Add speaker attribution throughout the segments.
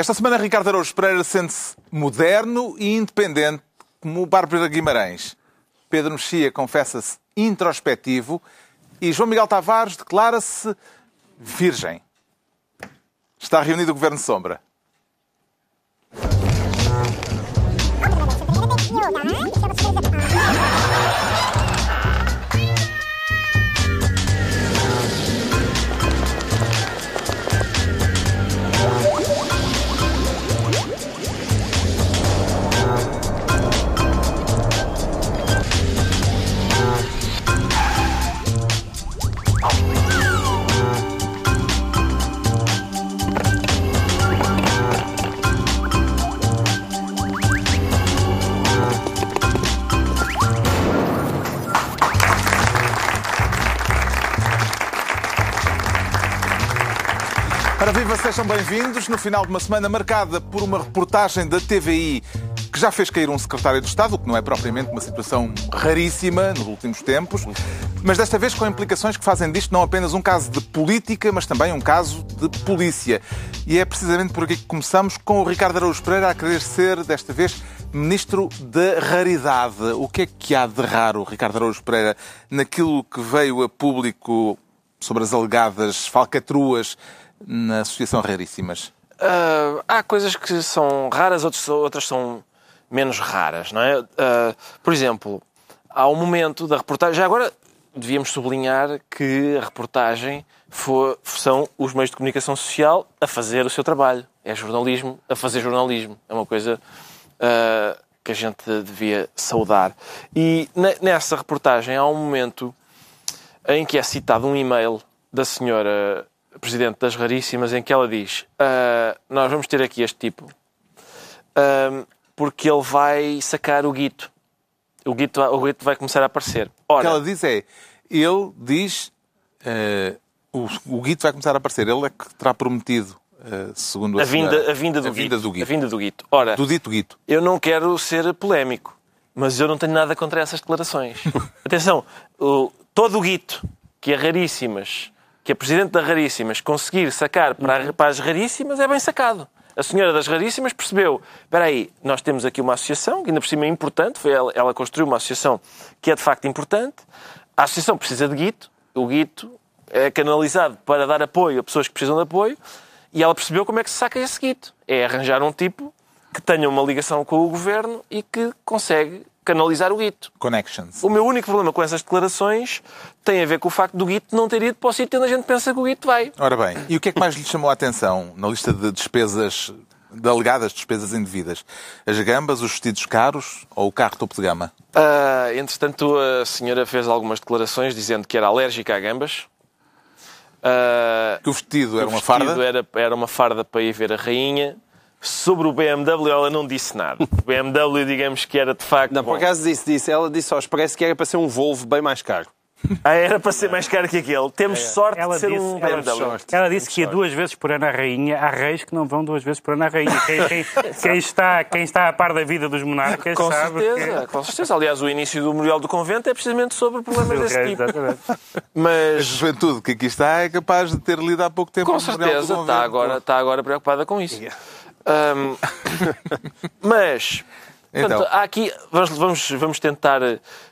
Speaker 1: Esta semana, Ricardo Araújo Pereira sente-se moderno e independente, como Bárbara Guimarães. Pedro Mexia confessa-se introspectivo e João Miguel Tavares declara-se virgem. Está reunido o Governo Sombra. Sejam bem-vindos. No final de uma semana marcada por uma reportagem da TVI que já fez cair um secretário de Estado, o que não é propriamente uma situação raríssima nos últimos tempos, mas desta vez com implicações que fazem disto não apenas um caso de política, mas também um caso de polícia. E é precisamente por aqui que começamos com o Ricardo Araújo Pereira a querer ser, desta vez, Ministro da Raridade. O que é que há de raro, Ricardo Araújo Pereira, naquilo que veio a público sobre as alegadas falcatruas na Associação Raríssimas?
Speaker 2: Uh, há coisas que são raras, outras, outras são menos raras, não é? Uh, por exemplo, há um momento da reportagem. Já agora devíamos sublinhar que a reportagem são os meios de comunicação social a fazer o seu trabalho. É jornalismo a fazer jornalismo. É uma coisa uh, que a gente devia saudar. E nessa reportagem há um momento em que é citado um e-mail da senhora Presidente das Raríssimas em que ela diz uh, nós vamos ter aqui este tipo uh, porque ele vai sacar o guito. O guito, o guito vai começar a aparecer.
Speaker 1: Ora, o que ela diz é, ele diz, uh, o, o guito vai começar a aparecer. Ele é que terá prometido, segundo a,
Speaker 2: a vinda,
Speaker 1: senhora,
Speaker 2: a vinda do
Speaker 1: a
Speaker 2: guito.
Speaker 1: Vinda do guito.
Speaker 2: A vinda do guito. Ora,
Speaker 1: do dito guito.
Speaker 2: Eu não quero ser polémico, mas eu não tenho nada contra essas declarações. Atenção, o, todo o guito que é raríssimas que a Presidente das Raríssimas conseguir sacar para, para as Raríssimas é bem sacado. A senhora das Raríssimas percebeu, espera aí, nós temos aqui uma associação, que ainda por cima é importante, foi ela, ela construiu uma associação que é de facto importante, a associação precisa de guito, o guito é canalizado para dar apoio a pessoas que precisam de apoio, e ela percebeu como é que se saca esse guito. É arranjar um tipo que tenha uma ligação com o governo e que consegue canalizar o guito.
Speaker 1: Connections.
Speaker 2: O meu único problema com essas declarações tem a ver com o facto do guito não ter ido para o sítio onde a gente pensa que o guito vai.
Speaker 1: Ora bem, e o que é que mais lhe chamou a atenção na lista de despesas, de alegadas despesas indevidas? As gambas, os vestidos caros ou o carro topo de gama?
Speaker 2: Uh, entretanto, a senhora fez algumas declarações dizendo que era alérgica a gambas.
Speaker 1: Uh, que o vestido era
Speaker 2: o
Speaker 1: uma
Speaker 2: vestido
Speaker 1: farda?
Speaker 2: Era, era uma farda para ir ver a rainha. Sobre o BMW, ela não disse nada. O BMW, digamos que era de facto.
Speaker 3: Não, por acaso disse, disse. Ela disse ao Expresso que era para ser um Volvo bem mais caro.
Speaker 2: Ah, era para ser mais caro que aquele. Temos
Speaker 3: É.
Speaker 2: sorte
Speaker 4: Ela
Speaker 2: de ser
Speaker 4: disse-
Speaker 2: um
Speaker 4: ela
Speaker 2: BMW.
Speaker 3: sorte.
Speaker 4: Ela disse que ia duas vezes por ano à rainha. Há reis que não vão duas vezes por ano à rainha. Quem, quem- quem está, quem está a par da vida dos monarcas
Speaker 2: Com
Speaker 4: sabe
Speaker 2: certeza, com certeza. Aliás, o início do Memorial do Convento é precisamente sobre
Speaker 4: que...
Speaker 2: problemas desse tipo.
Speaker 4: Exatamente.
Speaker 1: A
Speaker 2: Mas,
Speaker 1: juventude que aqui está é capaz de ter lido há pouco tempo
Speaker 2: com
Speaker 1: o Memorial do
Speaker 2: certeza,
Speaker 1: Convento.
Speaker 2: está agora, está agora preocupada com isso. Ahm, mas,
Speaker 1: Então.
Speaker 2: portanto, há aqui, vamos, vamos, vamos tentar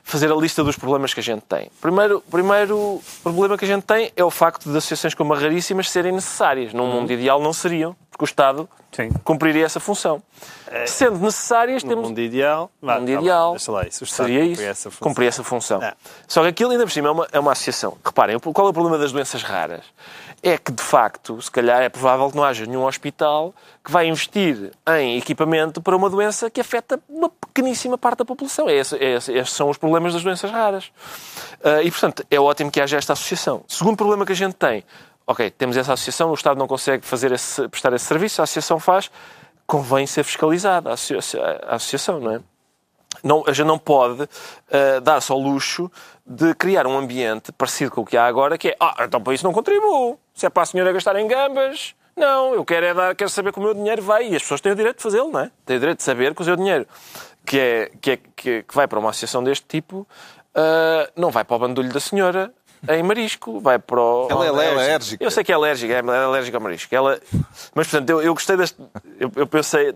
Speaker 2: fazer a lista dos problemas que a gente tem. Primeiro, primeiro problema que a gente tem é o facto de associações como a Raríssimas serem necessárias. Num mundo ideal não seriam, porque o Estado
Speaker 4: Sim.
Speaker 2: cumpriria essa função. Sendo necessárias,
Speaker 3: No
Speaker 2: temos
Speaker 3: mundo ideal.
Speaker 2: No mundo ideal,
Speaker 3: Deixa lá isso.
Speaker 2: Seria isso,
Speaker 3: essa função.
Speaker 2: cumprir essa função.
Speaker 3: É.
Speaker 2: Só que aquilo ainda por cima é uma, é uma associação. Reparem, qual é o problema das doenças raras? É que, de facto, se calhar é provável que não haja nenhum hospital que vai investir em equipamento para uma doença que afeta uma pequeníssima parte da população. É esse, é esse- esses são os problemas das doenças raras. Ah, e, portanto, é ótimo que haja esta associação. Segundo problema que a gente tem, ok, temos essa associação, o Estado não consegue fazer esse- prestar esse serviço, a associação faz, convém ser fiscalizada a associação, não é? Não, a gente não pode eh, dar-se ao luxo de criar um ambiente parecido com o que há agora, que é, ah, então para isso não contribuo. Se é para a senhora gastar em gambas, não, eu quero, é dar, quero saber como o meu dinheiro vai. E as pessoas têm o direito de fazê-lo, não é? Têm o direito de saber que o seu dinheiro, que, é, que, é, que, vai para uma associação deste tipo, eh, não vai para o bandulho da senhora, em marisco. Vai para o...
Speaker 3: Ela é
Speaker 1: Ela é
Speaker 3: alérgica.
Speaker 2: Eu sei que é alérgica, é é alérgica ao marisco. Ela... Mas, portanto, eu, eu gostei deste. Eu, eu pensei.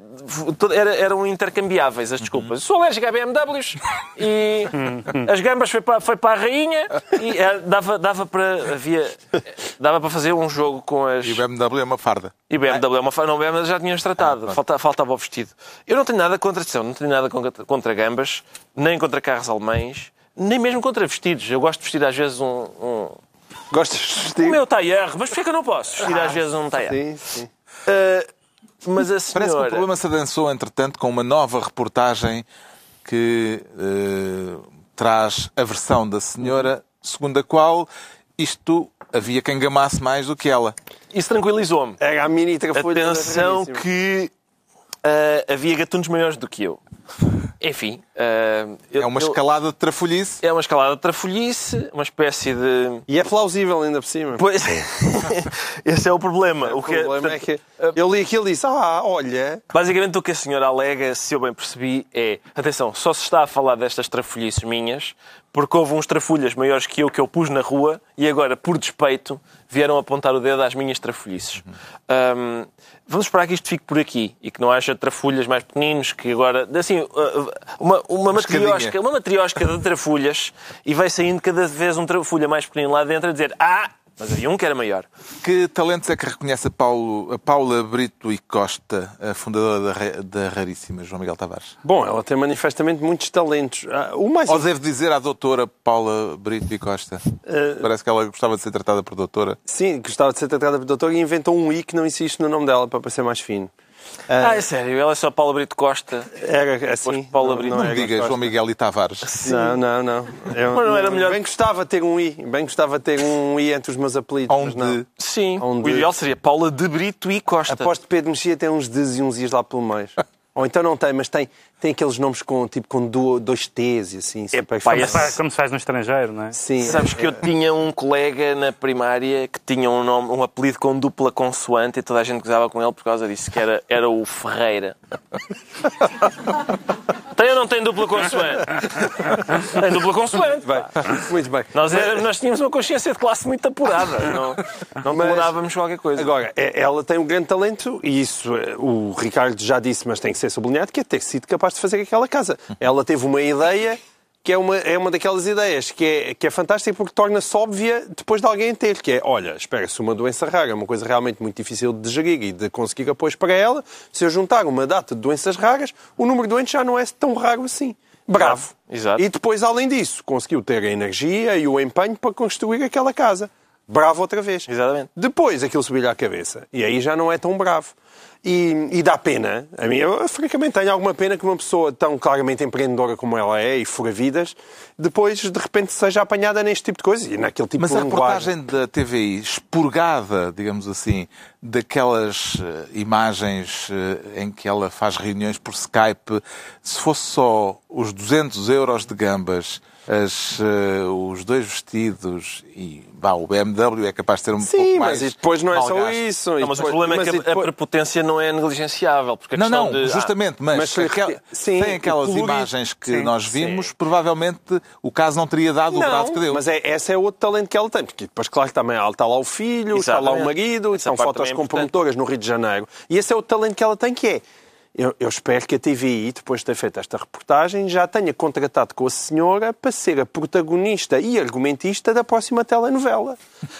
Speaker 2: todo- Era, eram intercambiáveis as desculpas. Sou alérgica a BMWs e as gambas foi para, foi para a rainha e eh, dava, dava para. Havia, dava para fazer um jogo com as.
Speaker 1: E o BMW é uma farda.
Speaker 2: E BMW é uma fa- não, BMW já tínhamos tratado. Falta, faltava o vestido. Eu não tenho nada contra atenção, não tenho nada contra, contra gambas, nem contra carros alemães, nem mesmo contra vestidos. Eu gosto de vestir às vezes um. um...
Speaker 3: Gostas de
Speaker 2: O
Speaker 3: vestir?
Speaker 2: meu tailleur, mas porquê que eu não posso vestir às vezes um tailleur?
Speaker 3: Sim, sim.
Speaker 2: Uh, mas a
Speaker 1: Parece que o
Speaker 2: senhora...
Speaker 1: problema se adensou, entretanto, com uma nova reportagem que eh, traz a versão da senhora, segundo a qual isto havia quem gamasse mais do que ela.
Speaker 2: Isso tranquilizou-me.
Speaker 3: Era a mini.
Speaker 2: Atenção que uh, havia gatunos maiores do que eu. Enfim. uh, eu-
Speaker 1: É uma
Speaker 2: eu-
Speaker 1: escalada de trafolhice.
Speaker 2: É uma escalada de trafolhice, uma espécie de...
Speaker 3: E é plausível ainda por cima.
Speaker 2: Pois, esse é o problema.
Speaker 3: O problema é que eu li aquilo e disse: Ah, olha.
Speaker 2: Basicamente o que a senhora alega, se eu bem percebi, é atenção, só se está a falar destas trafolhices minhas porque houve uns trafulhas maiores que eu que eu pus na rua e agora, por despeito, vieram apontar o dedo às minhas trafolhices. Hum, vamos esperar que isto fique por aqui e que não haja trafulhas mais pequeninos que agora... Assim, uh, uma, uma, matriosca, uma matriosca de trafulhas e vai saindo cada vez um trafulha mais pequenino lá dentro a dizer ah, mas havia um que era maior.
Speaker 1: Que talentos é que reconhece a, Paulo, a Paula Brito e Costa, a fundadora da, da Raríssima, João Miguel Tavares?
Speaker 3: Bom, ela tem manifestamente muitos talentos. Ah, O mais.
Speaker 1: Ou devo dizer à doutora Paula Brito e Costa? Parece que ela gostava de ser tratada por doutora.
Speaker 3: Sim, gostava de ser tratada por doutor e inventou um I que não existe no nome dela para parecer mais fino.
Speaker 2: Ah, é sério, ela é só Paula Brito Costa.
Speaker 3: Era assim.
Speaker 2: Foste Paula Brito.
Speaker 1: Não
Speaker 3: era
Speaker 1: me digas. João Miguel e Tavares.
Speaker 3: Não, não, não. Eu,
Speaker 2: Mas não era melhor-
Speaker 3: Bem gostava de ter um I. Bem gostava de ter um I entre os meus apelidos. mas não.
Speaker 1: Onde
Speaker 2: Sim,
Speaker 3: Onde-
Speaker 2: o ideal seria Paula de Brito e Costa.
Speaker 3: Aposto que Pedro Mexia tem uns Ds e uns Is lá pelo meio. Ou então não tem, mas tem, tem aqueles nomes com, tipo, com dois T's e assim. super
Speaker 2: pá, esse-
Speaker 4: Faz- Como se faz no estrangeiro, não é?
Speaker 3: Sim.
Speaker 2: Sabes que eu tinha um colega na primária que tinha um, nome, um apelido com dupla consoante e toda a gente gozava com ele por causa disso, que era, era o Ferreira. tem ou não tem dupla consoante? Tem dupla consoante.
Speaker 3: Bem, muito bem.
Speaker 2: Nós, era- nós tínhamos uma consciência de classe muito apurada. Não, tolerávamos qualquer coisa.
Speaker 3: Agora, é- ela tem um grande talento, e isso eh, o Ricardo já disse, mas tem que ser sublinhado, que é ter sido capaz de fazer aquela casa. Ela teve uma ideia que é uma, é uma daquelas ideias que é, que é fantástica porque torna-se óbvia depois de alguém ter, que é, olha, espera-se uma doença rara, uma coisa realmente muito difícil de gerir e de conseguir apoios para ela, se eu juntar uma data de doenças raras, o número de doentes já não é tão raro assim. Bravo.
Speaker 2: Exato.
Speaker 3: E depois, além disso, conseguiu ter a energia e o empenho para construir aquela casa. Bravo outra vez.
Speaker 2: Exatamente.
Speaker 3: Depois aquilo subiu-lhe à cabeça. E aí já não é tão bravo. E, e dá pena. A mim, eu, francamente, tenho alguma pena que uma pessoa tão claramente empreendedora como ela é e fura-vidas, depois, de repente, seja apanhada neste tipo de coisa. E naquele tipo
Speaker 1: Mas
Speaker 3: de
Speaker 1: a
Speaker 3: linguagem.
Speaker 1: reportagem da TVI, expurgada, digamos assim, daquelas eh, imagens eh, em que ela faz reuniões por Skype, se fosse só os 200 euros de gambas, as, eh, os dois vestidos e vá, o BMW é capaz de ter um pouco
Speaker 3: Sim,
Speaker 1: mais.
Speaker 3: mas e depois não é só isso.
Speaker 2: Não, mas o
Speaker 3: depois-
Speaker 2: problema é
Speaker 3: mas
Speaker 2: que
Speaker 3: e
Speaker 2: a,
Speaker 3: depois-
Speaker 2: prepotência não é negligenciável. Porque a
Speaker 1: Não, não,
Speaker 2: de, ah,
Speaker 1: justamente, mas,
Speaker 3: mas se-
Speaker 1: aquela-
Speaker 3: sim,
Speaker 1: sem aquelas
Speaker 3: o colorido-
Speaker 1: imagens que
Speaker 3: sim,
Speaker 1: nós
Speaker 3: sim.
Speaker 1: vimos, provavelmente o caso não teria dado o braço que deu.
Speaker 3: mas é, esse é outro talento que ela tem. Porque depois, claro que também está lá o filho, está lá o
Speaker 2: Exatamente.
Speaker 3: marido,
Speaker 2: Essa
Speaker 3: são fotos
Speaker 2: é
Speaker 3: comprometedoras no Rio de Janeiro. E esse é o talento que ela tem, que é... Eu, eu espero que a TVI, depois de ter feito esta reportagem, já tenha contratado com a senhora para ser a protagonista e argumentista da próxima telenovela.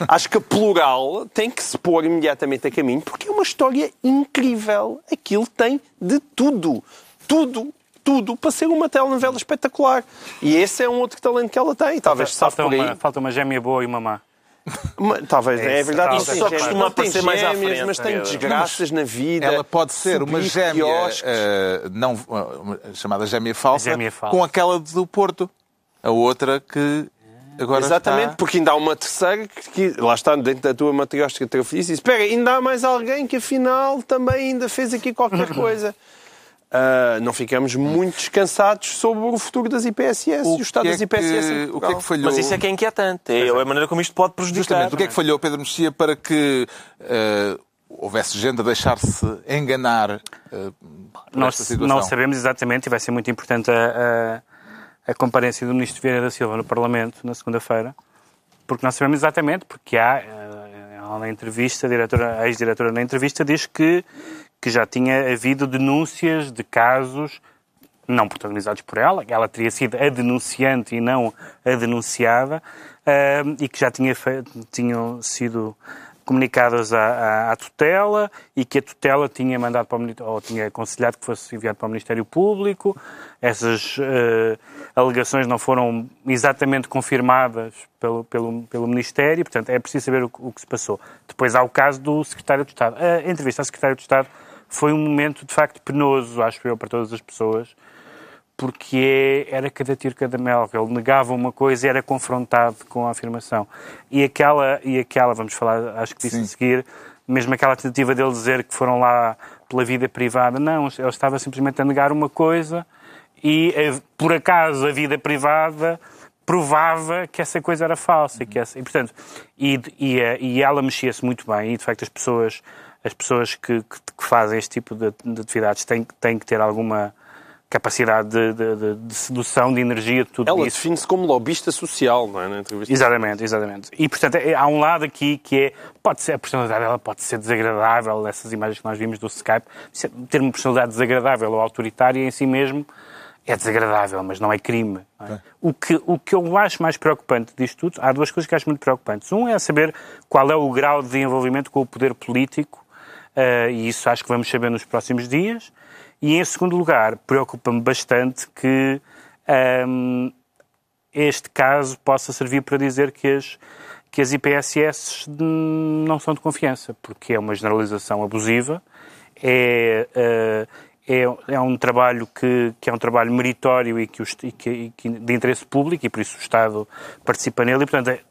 Speaker 3: Acho que a plural tem que se pôr imediatamente a caminho, porque é uma história incrível. Aquilo tem de tudo. Tudo tudo para ser uma telenovela espetacular. E esse é um outro talento que ela tem. Talvez se sabe
Speaker 4: Falta
Speaker 3: por aí.
Speaker 4: uma, falta uma gêmea boa e uma má.
Speaker 3: Talvez, é,
Speaker 4: isso,
Speaker 3: verdade.
Speaker 4: isso
Speaker 2: só
Speaker 3: gêmeas,
Speaker 2: costuma aparecer mais à
Speaker 3: gêmeas,
Speaker 2: frente,
Speaker 3: Mas tem
Speaker 2: Pedro.
Speaker 3: desgraças na vida.
Speaker 1: Ela pode ser uma gêmea eh, não, uma- chamada gêmea falsa,
Speaker 4: Gêmea falsa.
Speaker 1: com aquela do Porto. A outra que agora
Speaker 3: Exatamente,
Speaker 1: está...
Speaker 3: porque ainda há uma terceira que, que- lá está dentro da tua matrióstica trafolhice e espera, ainda há mais alguém que afinal também ainda fez aqui qualquer coisa. Ah, não ficamos muito descansados sobre o futuro das IPSS e o estado
Speaker 1: que é
Speaker 3: das IPSS.
Speaker 1: que- o que é que falhou?
Speaker 2: Mas isso é que é inquietante. É a maneira como isto pode prejudicar.
Speaker 1: Justamente, o que é que falhou Pedro Mexia para que eh, houvesse gente a deixar-se enganar por
Speaker 4: Nós
Speaker 1: situação?
Speaker 4: não sabemos exatamente e vai ser muito importante a, a, a comparência do Ministro Vieira da Silva no Parlamento na segunda-feira. porque nós sabemos exatamente, porque há, ela na entrevista, a, diretora, a ex-diretora na entrevista diz que, que já tinha havido denúncias de casos não protagonizados por ela, ela teria sido a denunciante e não a denunciada, uh, e que já tinha tinham sido comunicadas à, à, à, tutela e que a tutela tinha mandado para o, ou tinha aconselhado que fosse enviado para o Ministério Público. Essas uh, alegações não foram exatamente confirmadas pelo, pelo, pelo Ministério, portanto é preciso saber o, o, que se passou. Depois há o caso do Secretário de Estado. A entrevista ao Secretário de Estado foi um momento de facto penoso, acho eu, para todas as pessoas porque é, era cada tiro, cada mel. Ele negava uma coisa e era confrontado com a afirmação. E aquela, e aquela vamos falar, acho que disse Sim. a seguir, mesmo aquela tentativa dele dizer que foram lá pela vida privada, não, ele estava simplesmente a negar uma coisa e, eh, por acaso, a vida privada provava que essa coisa era falsa. Que essa, e, portanto, e, e, eh, e ela mexia-se muito bem e, de facto, as pessoas, as pessoas que, que, que fazem este tipo de, de atividades têm, têm que ter alguma capacidade de, de, de, sedução, de energia, de tudo
Speaker 3: Ela
Speaker 4: isso.
Speaker 3: Ela define-se como lobista social, não é? Na
Speaker 4: entrevista. Exatamente, exatamente. E, portanto, é, há um lado aqui que é, pode ser, a personalidade dela pode ser desagradável, essas imagens que nós vimos do Skype, ter uma personalidade desagradável ou autoritária em si mesmo é desagradável, mas não é crime. Não é? É. O, que, o que eu acho mais preocupante disto tudo, há duas coisas que acho muito preocupantes. Um é saber qual é o grau de envolvimento com o poder político, uh, e isso acho que vamos saber nos próximos dias. E, em segundo lugar, preocupa-me bastante que um, este caso possa servir para dizer que as, que as IPSS não são de confiança, porque é uma generalização abusiva, é, uh, é, é, um trabalho que, que, é um trabalho meritório e, que, e que, e de interesse público e por isso o Estado participa nele e, portanto, é,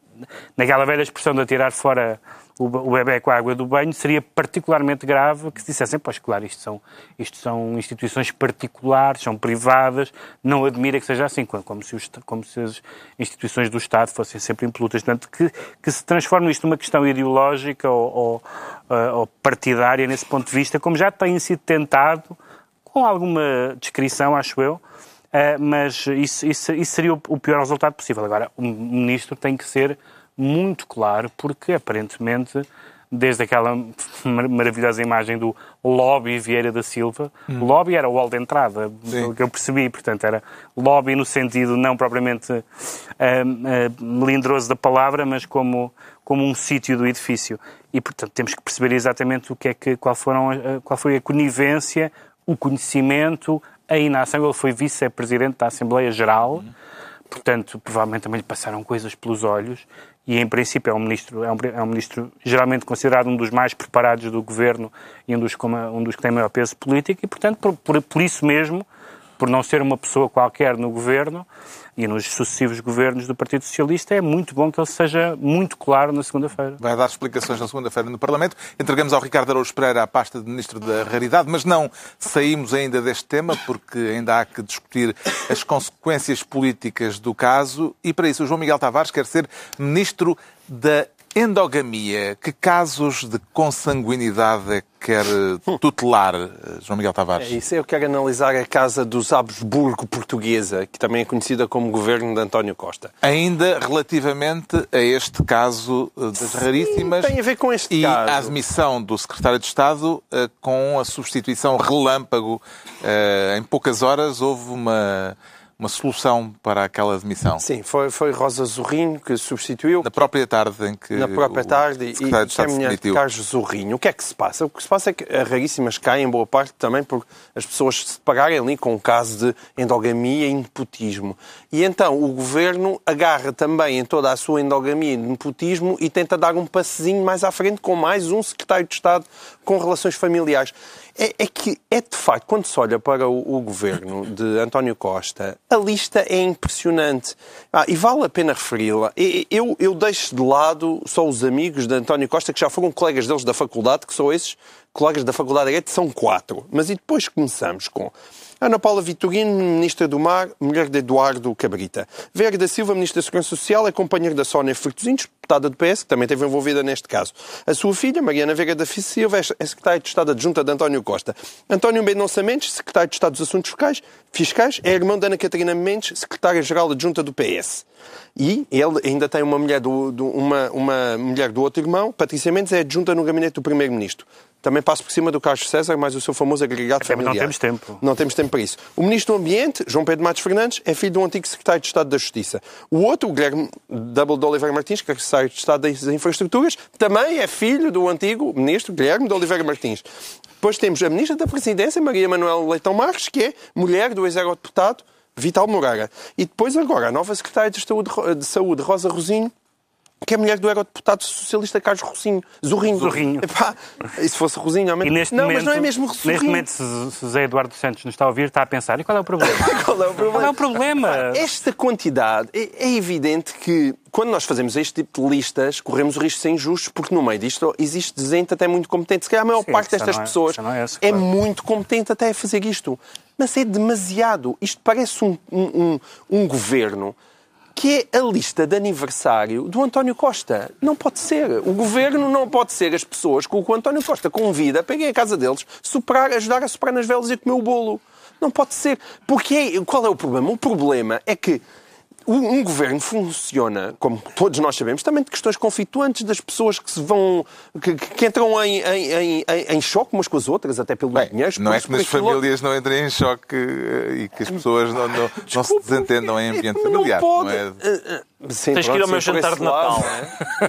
Speaker 4: naquela velha expressão de atirar fora o bebê com a água do banho, seria particularmente grave que se dissessem, pois claro, isto são, isto são instituições particulares, são privadas, não admira que seja assim, como se, os, como se as instituições do Estado fossem sempre impolutas. Portanto, que, que se transforme isto numa questão ideológica ou, ou, eh, ou partidária nesse ponto de vista, como já tem sido tentado, com alguma descrição, acho eu, Uh, mas isso, isso, isso, seria o, pior resultado possível. Agora, o ministro tem que ser muito claro, porque aparentemente, desde aquela maravilhosa imagem do lobby Vieira da Silva, hum. lobby era o hall de entrada, pelo que eu percebi, portanto era lobby no sentido não propriamente uh, uh, melindroso da palavra, mas como, como um sítio do edifício. E, portanto, temos que perceber exatamente o que é que, qual, foram, qual foi a conivência, o conhecimento, a inação. Ele foi vice-presidente da Assembleia Geral, hum. portanto, provavelmente também lhe passaram coisas pelos olhos e em princípio é um ministro, é um, é um, ministro geralmente considerado um dos mais preparados do governo e um dos, um dos que tem maior peso político e, portanto, por, por, por isso mesmo, por não ser uma pessoa qualquer no governo e nos sucessivos governos do Partido Socialista, é muito bom que ele seja muito claro na segunda-feira.
Speaker 1: Vai dar explicações na segunda-feira no Parlamento. Entregamos ao Ricardo Araújo Pereira a pasta de Ministro da Raridade, mas não saímos ainda deste tema, porque ainda há que discutir as consequências políticas do caso, e para isso o João Miguel Tavares quer ser Ministro da Endogamia, que casos de consanguinidade é quer eh, tutelar, eh, João Miguel Tavares?
Speaker 3: É isso, eu quero analisar a casa dos Habsburgo portuguesa, que também é conhecida como governo de António Costa.
Speaker 1: Ainda relativamente a este caso eh, das raríssimas...
Speaker 3: Tem a ver com este
Speaker 1: e
Speaker 3: caso.
Speaker 1: E a admissão do Secretário de Estado com a substituição relâmpago. Em poucas horas houve uma uma solução para aquela demissão.
Speaker 3: Sim, foi, foi Rosa Zorrinho que substituiu.
Speaker 1: Na própria tarde em que
Speaker 3: Na própria tarde e, a mulher de Carlos Zorrinho. O que é que se passa? O que se passa é que as raríssimas caem, em boa parte, também por as pessoas se pagarem ali com um caso de endogamia e nepotismo. E então o governo agarra também em toda a sua endogamia e nepotismo e tenta dar um passezinho mais à frente com mais um secretário de Estado com relações familiares é, é, que é de facto, quando se olha para o, o, governo de António Costa, a lista é impressionante. Ah, e vale a pena referi-la. Eu, eu deixo de lado só os amigos de António Costa, que já foram colegas deles da faculdade, que são esses colegas da faculdade de Direito, são quatro. Mas e depois começamos com Ana Paula Vitorino, Ministra do Mar, mulher de Eduardo Cabrita. Vera da Silva, Ministra da Segurança Social, é companheira da Sónia Fertuzinhos, deputada do PS, que também esteve envolvida neste caso. A sua filha, Mariana Veiga da Silva, é secretária de Estado adjunta de António Costa. António Mendonça Mendes, secretário de Estado dos Assuntos Fiscais, fiscais é irmão de Ana Catarina Mendes, secretária-geral adjunta do PS. E ele ainda tem uma mulher do, do, uma, uma mulher do outro irmão, Patrícia Mendes, é adjunta no gabinete do Primeiro-Ministro. Também passo por cima do Carlos César, mais o seu famoso agregado
Speaker 4: Até
Speaker 3: familiar.
Speaker 4: Não temos tempo.
Speaker 3: Não temos tempo para isso. O Ministro do Ambiente, João Pedro Matos Fernandes, é filho do antigo Secretário de Estado da Justiça. O outro, o Guilherme Double de Oliveira Martins, que é Secretário de Estado das Infraestruturas, também é filho do antigo Ministro Guilherme de Oliveira Martins. Depois temos a Ministra da Presidência, Maria Manuel Leitão Marques, que é mulher do ex-eurodeputado Vital Moreira. E depois agora a nova Secretária de Saúde, de Saúde Rosa Rosinho, que é mulher do eurodeputado socialista Carlos Rosinho. Zorrinho.
Speaker 4: Zorrinho.
Speaker 3: Epá, e se fosse Rosinho, ao menos... Não,
Speaker 4: momento,
Speaker 3: mas não é mesmo Zorrinho.
Speaker 4: Neste momento, se José Eduardo Santos nos está a ouvir, está a pensar, e qual é o problema?
Speaker 3: Qual é o problema?
Speaker 4: Qual é o problema?
Speaker 3: Esta quantidade, é, é evidente que quando nós fazemos este tipo de listas, corremos o risco de ser injustos, porque no meio disto existe gente até muito competente. Se calhar a maior
Speaker 4: Sim,
Speaker 3: parte destas
Speaker 4: é-
Speaker 3: pessoas
Speaker 4: é esse,
Speaker 3: é
Speaker 4: claro.
Speaker 3: muito competente até a fazer isto. Mas é demasiado. Isto parece um, um, um, um governo que é a lista de aniversário do António Costa. Não pode ser. O governo não pode ser as pessoas que o António Costa convida para irem à casa deles superar, ajudar a superar nas velas e comer o bolo. Não pode ser. Porque é- qual é o problema? O problema é que um, governo funciona, como todos nós sabemos, também de questões conflituantes das pessoas que se vão que, que entram em, em, em, em- choque umas com as outras, até pelo
Speaker 1: Bem,
Speaker 3: dinheiro.
Speaker 1: não é que nas famílias não entrem em choque eh, e que as pessoas não, não, não se desentendam em ambiente familiar.
Speaker 3: pode.
Speaker 1: não é?
Speaker 3: Sim,
Speaker 2: Tens que ir
Speaker 3: pronto,
Speaker 2: ao meu jantar de Natal.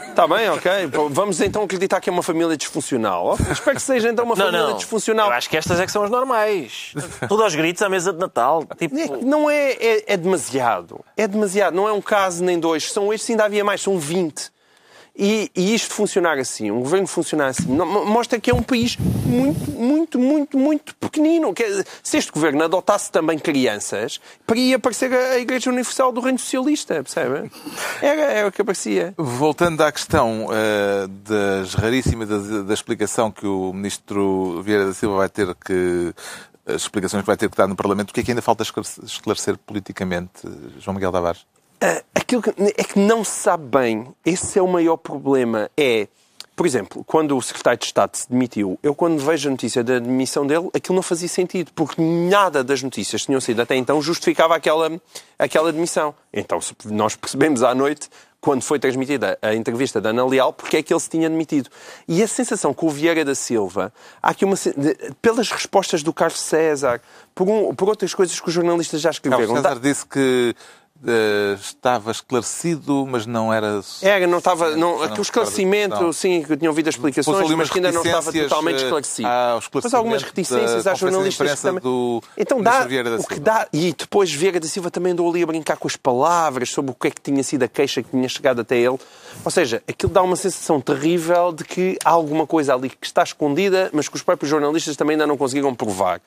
Speaker 3: Está bem, ok. Vamos então acreditar que é uma família disfuncional. Oh, Espero que seja então uma
Speaker 2: Não,
Speaker 3: família
Speaker 2: não.
Speaker 3: disfuncional.
Speaker 2: Eu acho que estas é que são as normais. Tudo aos gritos à mesa de Natal. Tipo,
Speaker 3: É Não é, é, é demasiado. É demasiado. Não é um caso nem dois. São estes, ainda havia mais, são 20. E, e isto funcionar assim, um governo funcionar assim, mostra que é um país muito, muito, muito, muito pequenino. Que, se este governo adotasse também crianças, ia aparecer a, Igreja Universal do Reino Socialista, percebe? Era, era o que aparecia.
Speaker 1: Voltando à questão eh, das raríssimas da, da explicação que o ministro Vieira da Silva vai ter que as explicações que vai ter que dar no Parlamento, o que é que ainda falta esclarecer politicamente, João Miguel Tavares?
Speaker 3: Ah, aquilo que, é que não se sabe bem. Esse é o maior problema. É, por exemplo, quando o secretário de Estado se demitiu, eu quando vejo a notícia da demissão dele, aquilo não fazia sentido, porque nada das notícias que tinham sido até então justificava aquela, aquela demissão. Então nós percebemos à noite, quando foi transmitida a entrevista da Ana Leal, porque é que ele se tinha demitido. E a sensação com o Vieira da Silva, há aqui uma... pelas respostas do Carlos César, por, um- por outras coisas que os jornalistas já escreveram...
Speaker 1: Carlos César disse que eh, estava esclarecido, mas não era...
Speaker 3: Era, não estava. Não,
Speaker 1: não
Speaker 3: aquele esclarecimento,
Speaker 1: não.
Speaker 3: sim, que tinham ouvido as explicações, mas que ainda não estava totalmente
Speaker 1: eh,
Speaker 3: esclarecido. Mas algumas reticências
Speaker 1: de
Speaker 3: jornalistas também.
Speaker 1: do
Speaker 3: então dá o que dá. E depois Vieira da Silva também andou ali a brincar com as palavras sobre o que é que tinha sido a queixa que tinha chegado até ele. Ou seja, aquilo dá uma sensação terrível de que há alguma coisa ali que está escondida, mas que os próprios jornalistas também ainda não conseguiram provar.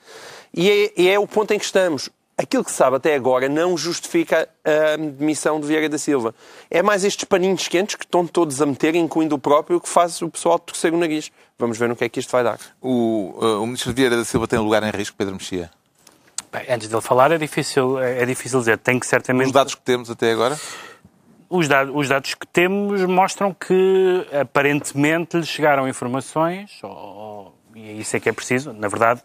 Speaker 3: E é, e é o ponto em que estamos. Aquilo que se sabe até agora não justifica a demissão de Vieira da Silva. É mais estes paninhos quentes que estão todos a meter, incluindo o próprio, que faz o pessoal torcer o nariz. Vamos ver no que é que isto vai dar.
Speaker 1: O, eh, o ministro Vieira da Silva tem lugar em risco, Pedro Mexia?
Speaker 4: Antes dele falar, é difícil, é é difícil dizer. Tem que certamente.
Speaker 1: Os dados que temos até agora?
Speaker 4: Os dados, os dados que temos mostram que aparentemente lhe chegaram informações, ou- ou- e isso é que é preciso, na verdade,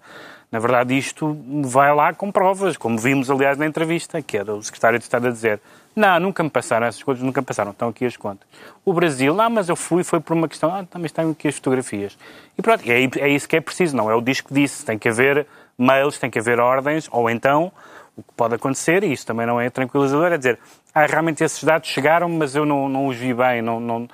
Speaker 4: na verdade isto vai lá com provas, como vimos aliás na entrevista, que era o secretário de Estado a dizer não, nunca me passaram essas coisas, nunca me passaram, estão aqui as contas. O Brasil, não, mas eu fui, foi por uma questão, ah, também estão aqui as fotografias. E pronto, é, é isso que é preciso, não é o disco disse, tem que haver mails, tem que haver ordens, ou então o que pode acontecer, e isso também não é tranquilizador, é dizer, ah, realmente esses dados chegaram, mas eu não, não os vi bem. Não, não...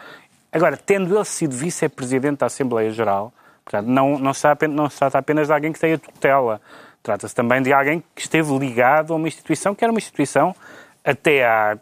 Speaker 4: Agora, tendo ele sido vice-presidente da Assembleia Geral, portanto, não, não, se trata, apenas- não se trata apenas de alguém que tenha tutela, trata-se também de alguém que esteve ligado a uma instituição que era uma instituição, até há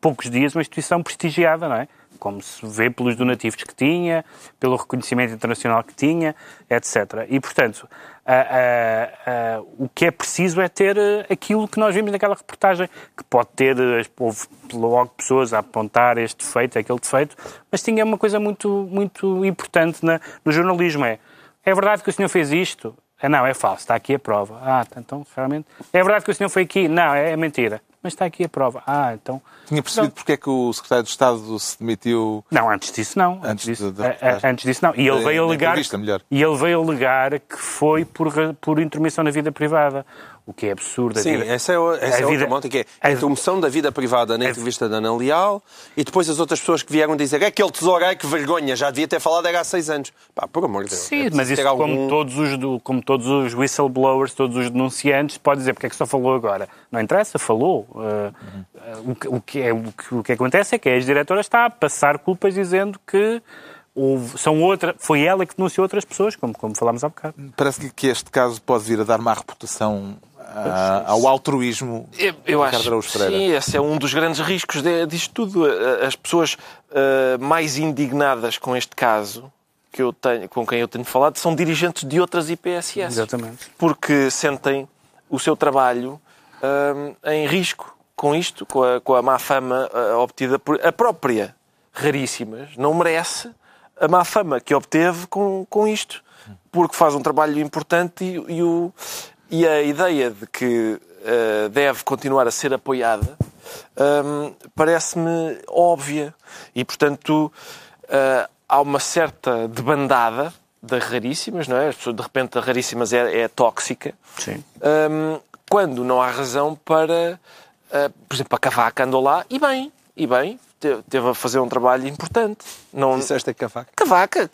Speaker 4: poucos dias, uma instituição prestigiada, não é? Como se vê pelos donativos que tinha, pelo reconhecimento internacional que tinha, etc. E, portanto, a- a- a- o que é preciso é ter eh, aquilo que nós vimos naquela reportagem, que pode ter, eh, houve logo pessoas a apontar este defeito, aquele defeito, mas tinha uma coisa muito, muito importante na- no jornalismo, é, é verdade que o senhor fez isto, Ah, não, é falso, está aqui a prova. Ah, então realmente. É verdade que o senhor foi aqui? Não, é, é mentira. Mas está aqui a prova. Ah, então.
Speaker 1: Tinha percebido porque é que o secretário de Estado se demitiu.
Speaker 4: Não, antes disso não. Antes, disso, a-
Speaker 1: reportagem.
Speaker 4: antes disso não. E ele veio alegar. E ele veio alegar que foi por, por intermissão na vida privada. O que é absurdo. A
Speaker 3: Sim,
Speaker 4: vida-
Speaker 3: essa é, o- essa
Speaker 4: a
Speaker 3: é
Speaker 4: vida-
Speaker 3: outra monta, que é
Speaker 4: a-
Speaker 3: interrupção da vida privada na entrevista da Ana Leal e depois as outras pessoas que vieram dizer é aquele tesouro, ai que vergonha, já devia ter falado era há seis anos. Pá, por amor de Deus. é
Speaker 4: Sim,
Speaker 3: preciso
Speaker 4: mas isso,
Speaker 3: algum-
Speaker 4: como, todos os, do- como todos os whistleblowers, todos os denunciantes, pode dizer porque é que só falou agora. Não interessa, falou. Uh, uh, o, que- o, que é, o, que, o que acontece é que a ex-diretora está a passar culpas dizendo que houve- são outra, foi ela que denunciou outras pessoas, como, como falámos há bocado.
Speaker 1: Parece que este caso pode vir a dar má reputação ah, ao altruísmo
Speaker 2: Eu, eu acho sim, esse é um dos grandes riscos de, disto tudo. Eh, As pessoas eh, mais indignadas com este caso, que eu tenho, com quem eu tenho falado, são dirigentes de outras IPSS.
Speaker 4: Exatamente.
Speaker 2: Porque sentem o seu trabalho hum, em risco com isto, com a, com a má fama eh, obtida por a própria Raríssimas. Não merece a má fama que obteve com, com isto, porque faz um trabalho importante e, e o, e a ideia de que eh, deve continuar a ser apoiada hum, parece-me óbvia. E, portanto, eh, há uma certa debandada da Raríssimas, não é? De repente, a Raríssimas é, é tóxica.
Speaker 4: Sim.
Speaker 2: Hum, quando não há razão para, ah, por exemplo, a Cavaca andou lá e bem, e bem, te- teve a fazer um trabalho importante. Não,
Speaker 3: Disseste a cavaca.
Speaker 2: Cavaca,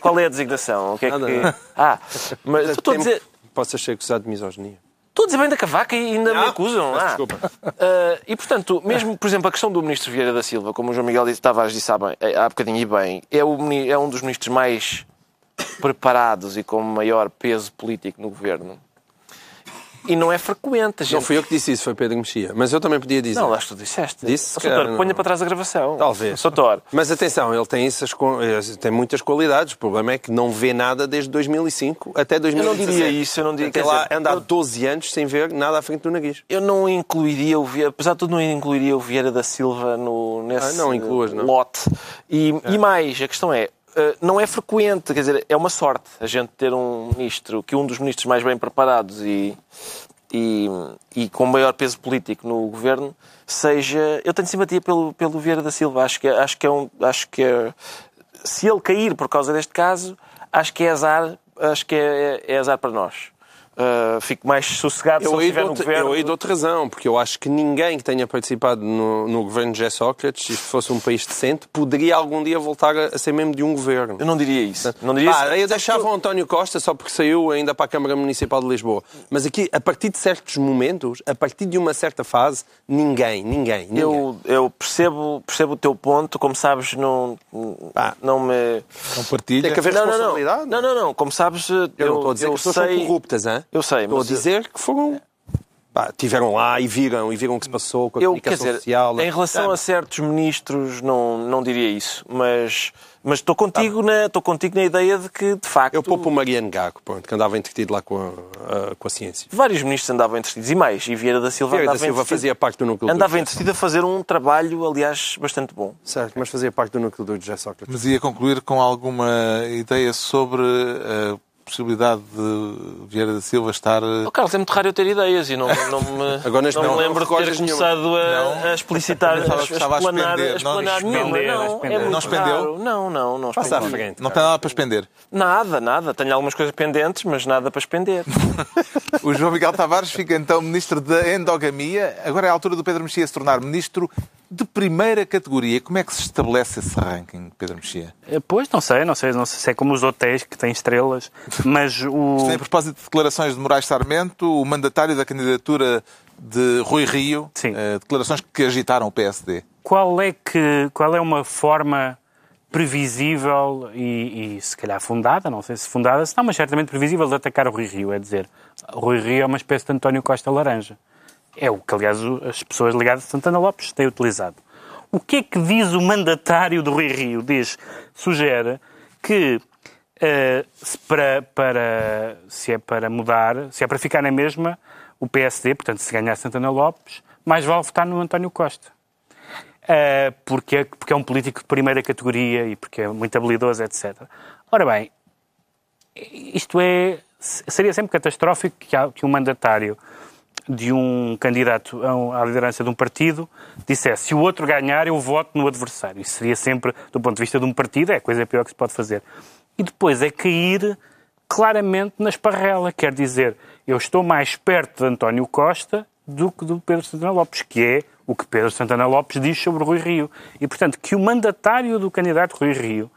Speaker 2: qual é a designação? O que é que... Ah, mas estou a dizer,
Speaker 3: Possas ser acusado de misoginia.
Speaker 2: estou a dizer bem da Cavaca e ainda me
Speaker 3: Ah,
Speaker 2: acusam. Ah.
Speaker 3: desculpa.
Speaker 2: Ah, e, portanto, mesmo, por exemplo, a questão do Ministro Vieira da Silva, como o João Miguel disse- Tavares disse há, bem, há bocadinho e bem, é, o é um dos ministros mais preparados e com maior peso político no governo. E não é frequente. Gente
Speaker 3: Não fui eu que disse isso, foi Pedro Mexia. Mas eu também podia dizer.
Speaker 2: Não, acho que tu disseste.
Speaker 3: Disse, calhar,
Speaker 2: Soutor,
Speaker 3: não.
Speaker 2: ponha para trás a gravação.
Speaker 3: Talvez.
Speaker 2: Soutor,
Speaker 3: Mas atenção, ele tem, essas, eh, tem muitas qualidades. O problema é que não vê nada desde 2005 até 2017.
Speaker 2: diria isso, eu não diria-
Speaker 3: Até lá
Speaker 2: dizer,
Speaker 3: anda há
Speaker 2: eu-
Speaker 3: 12 anos sem ver nada à frente do nariz.
Speaker 2: eu não incluiria o Vieira, apesar de tudo, não incluiria o Vieira da Silva no, nesse
Speaker 3: Ah, não incluas, não?
Speaker 2: lote. E, e mais, a questão é, não é frequente, quer dizer, é uma sorte a gente ter um ministro, que um dos ministros mais bem preparados e, e, e com maior peso político no governo seja. Eu tenho simpatia pelo, pelo Vieira da Silva. Acho que, é- acho que é um. Acho que é, se ele cair por causa deste caso, acho que é azar, acho que é, é azar para nós. Uh, fico mais sossegado se
Speaker 3: Eu aí,
Speaker 2: estiver no governo.
Speaker 3: eu aí dou-te razão, porque eu acho que ninguém que tenha participado no, no governo de José Sócrates, se fosse um país decente, poderia algum dia voltar a, a ser membro de um governo.
Speaker 2: Eu não diria isso. Não diria
Speaker 3: Pá,
Speaker 2: isso.
Speaker 3: eu deixava o António Costa só porque saiu ainda para a Câmara Municipal de Lisboa. Mas aqui, a partir de certos momentos, a partir de uma certa fase, ninguém, ninguém, ninguém.
Speaker 2: Eu, eu percebo, percebo o teu ponto, como sabes, não, não me.
Speaker 1: Não partilha.
Speaker 3: Tem que haver
Speaker 2: Não, não,
Speaker 3: responsabilidade.
Speaker 2: não. Não, não, não. Como sabes, eu,
Speaker 3: Eu não estou a dizer
Speaker 2: eu
Speaker 3: que
Speaker 2: sei...
Speaker 3: são corruptas, hein?
Speaker 2: Eu sei,
Speaker 3: Estou a
Speaker 2: mas-
Speaker 3: dizer que foram. Pá, tiveram lá e viram, e viram o que se passou com a
Speaker 2: Eu, quer
Speaker 3: comunicação
Speaker 2: dizer,
Speaker 3: social.
Speaker 2: em relação a certos ministros, não, não diria isso. Mas, mas estou, contigo na, estou contigo na ideia de que, de facto,
Speaker 3: Eu poupo o Mariano Gago, pronto, que andava entretido lá com a, a- com a ciência.
Speaker 2: vários ministros andavam entretidos. E mais, e Vieira da Silva
Speaker 3: Vieira da
Speaker 2: andava
Speaker 3: Silva fazia parte do núcleo
Speaker 2: Andava
Speaker 3: do
Speaker 2: entretido a fazer um trabalho, aliás, bastante bom.
Speaker 3: Certo, mas fazia parte do núcleo do José Sócrates.
Speaker 1: Mas ia concluir com alguma ideia sobre a possibilidade de Vieira da Silva estar. eh,
Speaker 2: Oh, Carlos, é muito raro eu ter ideias e não, não me,
Speaker 3: Agora, neste
Speaker 2: não me lembro de
Speaker 3: não
Speaker 2: ter começado a, a explicitar,
Speaker 1: Estava-
Speaker 2: a,
Speaker 1: estava a
Speaker 2: explanar, a explanar
Speaker 1: não,
Speaker 2: nenhuma. Não,
Speaker 4: expender.
Speaker 2: é muito
Speaker 1: Não expendeu?
Speaker 2: raro. Não, não, não
Speaker 3: Passa à
Speaker 2: expendeu.
Speaker 3: frente.
Speaker 1: Não tem nada para expender.
Speaker 2: Nada, nada. Tenho algumas coisas pendentes, mas nada para expender.
Speaker 1: O João Miguel Tavares fica então ministro da endogamia. Agora é a altura do Pedro Mexia se tornar ministro de primeira categoria. Como é que se estabelece esse ranking, Pedro Mexia?
Speaker 4: Eh, Pois, não sei, não sei, não sei se é como os hotéis que têm estrelas, mas o...
Speaker 1: Tem a propósito de declarações de Moraes Sarmento, o mandatário da candidatura de Rui Rio,
Speaker 4: Sim.
Speaker 1: eh, declarações que agitaram o PSD.
Speaker 4: qual é que qual é uma forma previsível e, e se calhar fundada, não sei se fundada, se não, mas certamente previsível de atacar o Rui Rio, é dizer, Rui Rio é uma espécie de António Costa Laranja. É o que, aliás, as pessoas ligadas a Santana Lopes têm utilizado. O que é que diz o mandatário do Rui Rio? Diz, sugere que eh, se, para, para, se é para mudar, se é para ficar na mesma, o PSD, portanto, se ganhar Santana Lopes, mais vale votar no António Costa. Uh, porque, é, porque é um político de primeira categoria e porque é muito habilidoso, etc. Ora bem, isto é seria sempre catastrófico que, que um mandatário de um candidato à liderança de um partido dissesse se o outro ganhar eu voto no adversário. Isso seria sempre, do ponto de vista de um partido, é a coisa pior que se pode fazer. E depois é cair claramente na esparrela. Quer dizer, eu estou mais perto de António Costa do que do Pedro Santana Lopes, que é o que Pedro Santana Lopes diz sobre Rui Rio. E, portanto, que o mandatário do candidato Rui Rio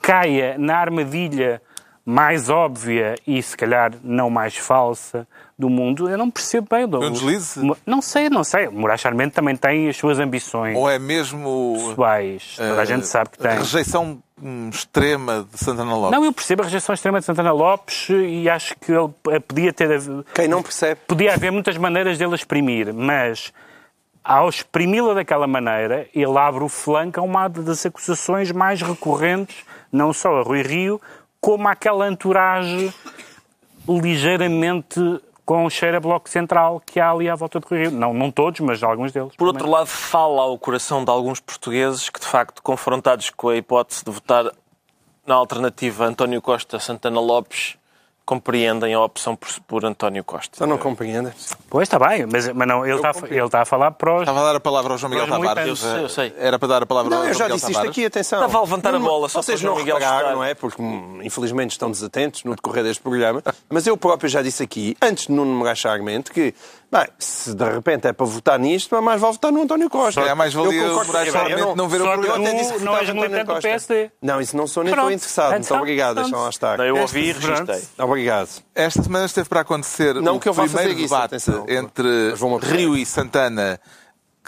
Speaker 4: caia na armadilha mais óbvia e, se calhar, não mais falsa do mundo, eu não percebo bem.
Speaker 1: um deslize?
Speaker 4: Não sei, não sei. O Moraes Charmente também tem as suas ambições
Speaker 1: Ou é mesmo
Speaker 4: pessoais. Toda a gente sabe que tem.
Speaker 1: rejeição hum, extrema de Santana Lopes?
Speaker 4: Não, eu percebo a rejeição extrema de Santana Lopes e acho que ele eh, podia ter.
Speaker 3: Quem não percebe?
Speaker 4: Podia haver muitas maneiras dele exprimir, mas ao exprimi-la daquela maneira, ele abre o flanco a uma das acusações mais recorrentes, não só a Rui Rio, como àquela entourage ligeiramente com cheiro a bloco central que há ali à volta Rui Rio. Não, não todos, mas alguns deles.
Speaker 2: Por outro lado, fala ao coração de alguns portugueses que, de facto, confrontados com a hipótese de votar na alternativa António Costa-Santana Lopes, compreendem a opção por, por António Costa.
Speaker 3: Só não compreende.
Speaker 4: Pois está bem, mas, mas não, ele está, ele está a falar para os.
Speaker 1: Estava a dar a palavra ao João Miguel Tavares.
Speaker 2: Eu sei, eu sei.
Speaker 1: Era para dar a palavra
Speaker 3: Não,
Speaker 1: ao
Speaker 3: eu
Speaker 1: João
Speaker 3: já
Speaker 1: Miguel
Speaker 3: disse isto
Speaker 1: Tavares.
Speaker 3: aqui, atenção.
Speaker 2: Estava a levantar a bola, só
Speaker 3: Vocês
Speaker 2: para o
Speaker 3: não
Speaker 2: João Miguel
Speaker 3: repararam, não é? Porque hum, infelizmente estão desatentos no decorrer deste programa. Mas eu próprio já disse aqui, antes de Nuno Moraes Charmente, que bem, se de repente é para votar nisto, mais vale votar no António Costa.
Speaker 1: É mais valia
Speaker 3: Eu concordo-
Speaker 1: Moraes
Speaker 3: Eu não-
Speaker 1: não ver o
Speaker 4: Só que
Speaker 1: programa.
Speaker 3: Eu até disse
Speaker 4: tu
Speaker 3: que
Speaker 4: não és militante do. PSD.
Speaker 3: Não, isso não sou nem estou interessado. Muito
Speaker 4: Então,
Speaker 3: obrigado, deixam lá estar.
Speaker 2: Não, eu ouvi e registrei.
Speaker 3: Obrigado.
Speaker 1: Esta semana esteve para acontecer
Speaker 3: Não
Speaker 1: o
Speaker 3: que eu
Speaker 1: primeiro
Speaker 3: isso,
Speaker 1: debate
Speaker 3: atenção.
Speaker 1: entre. Rio e Santana,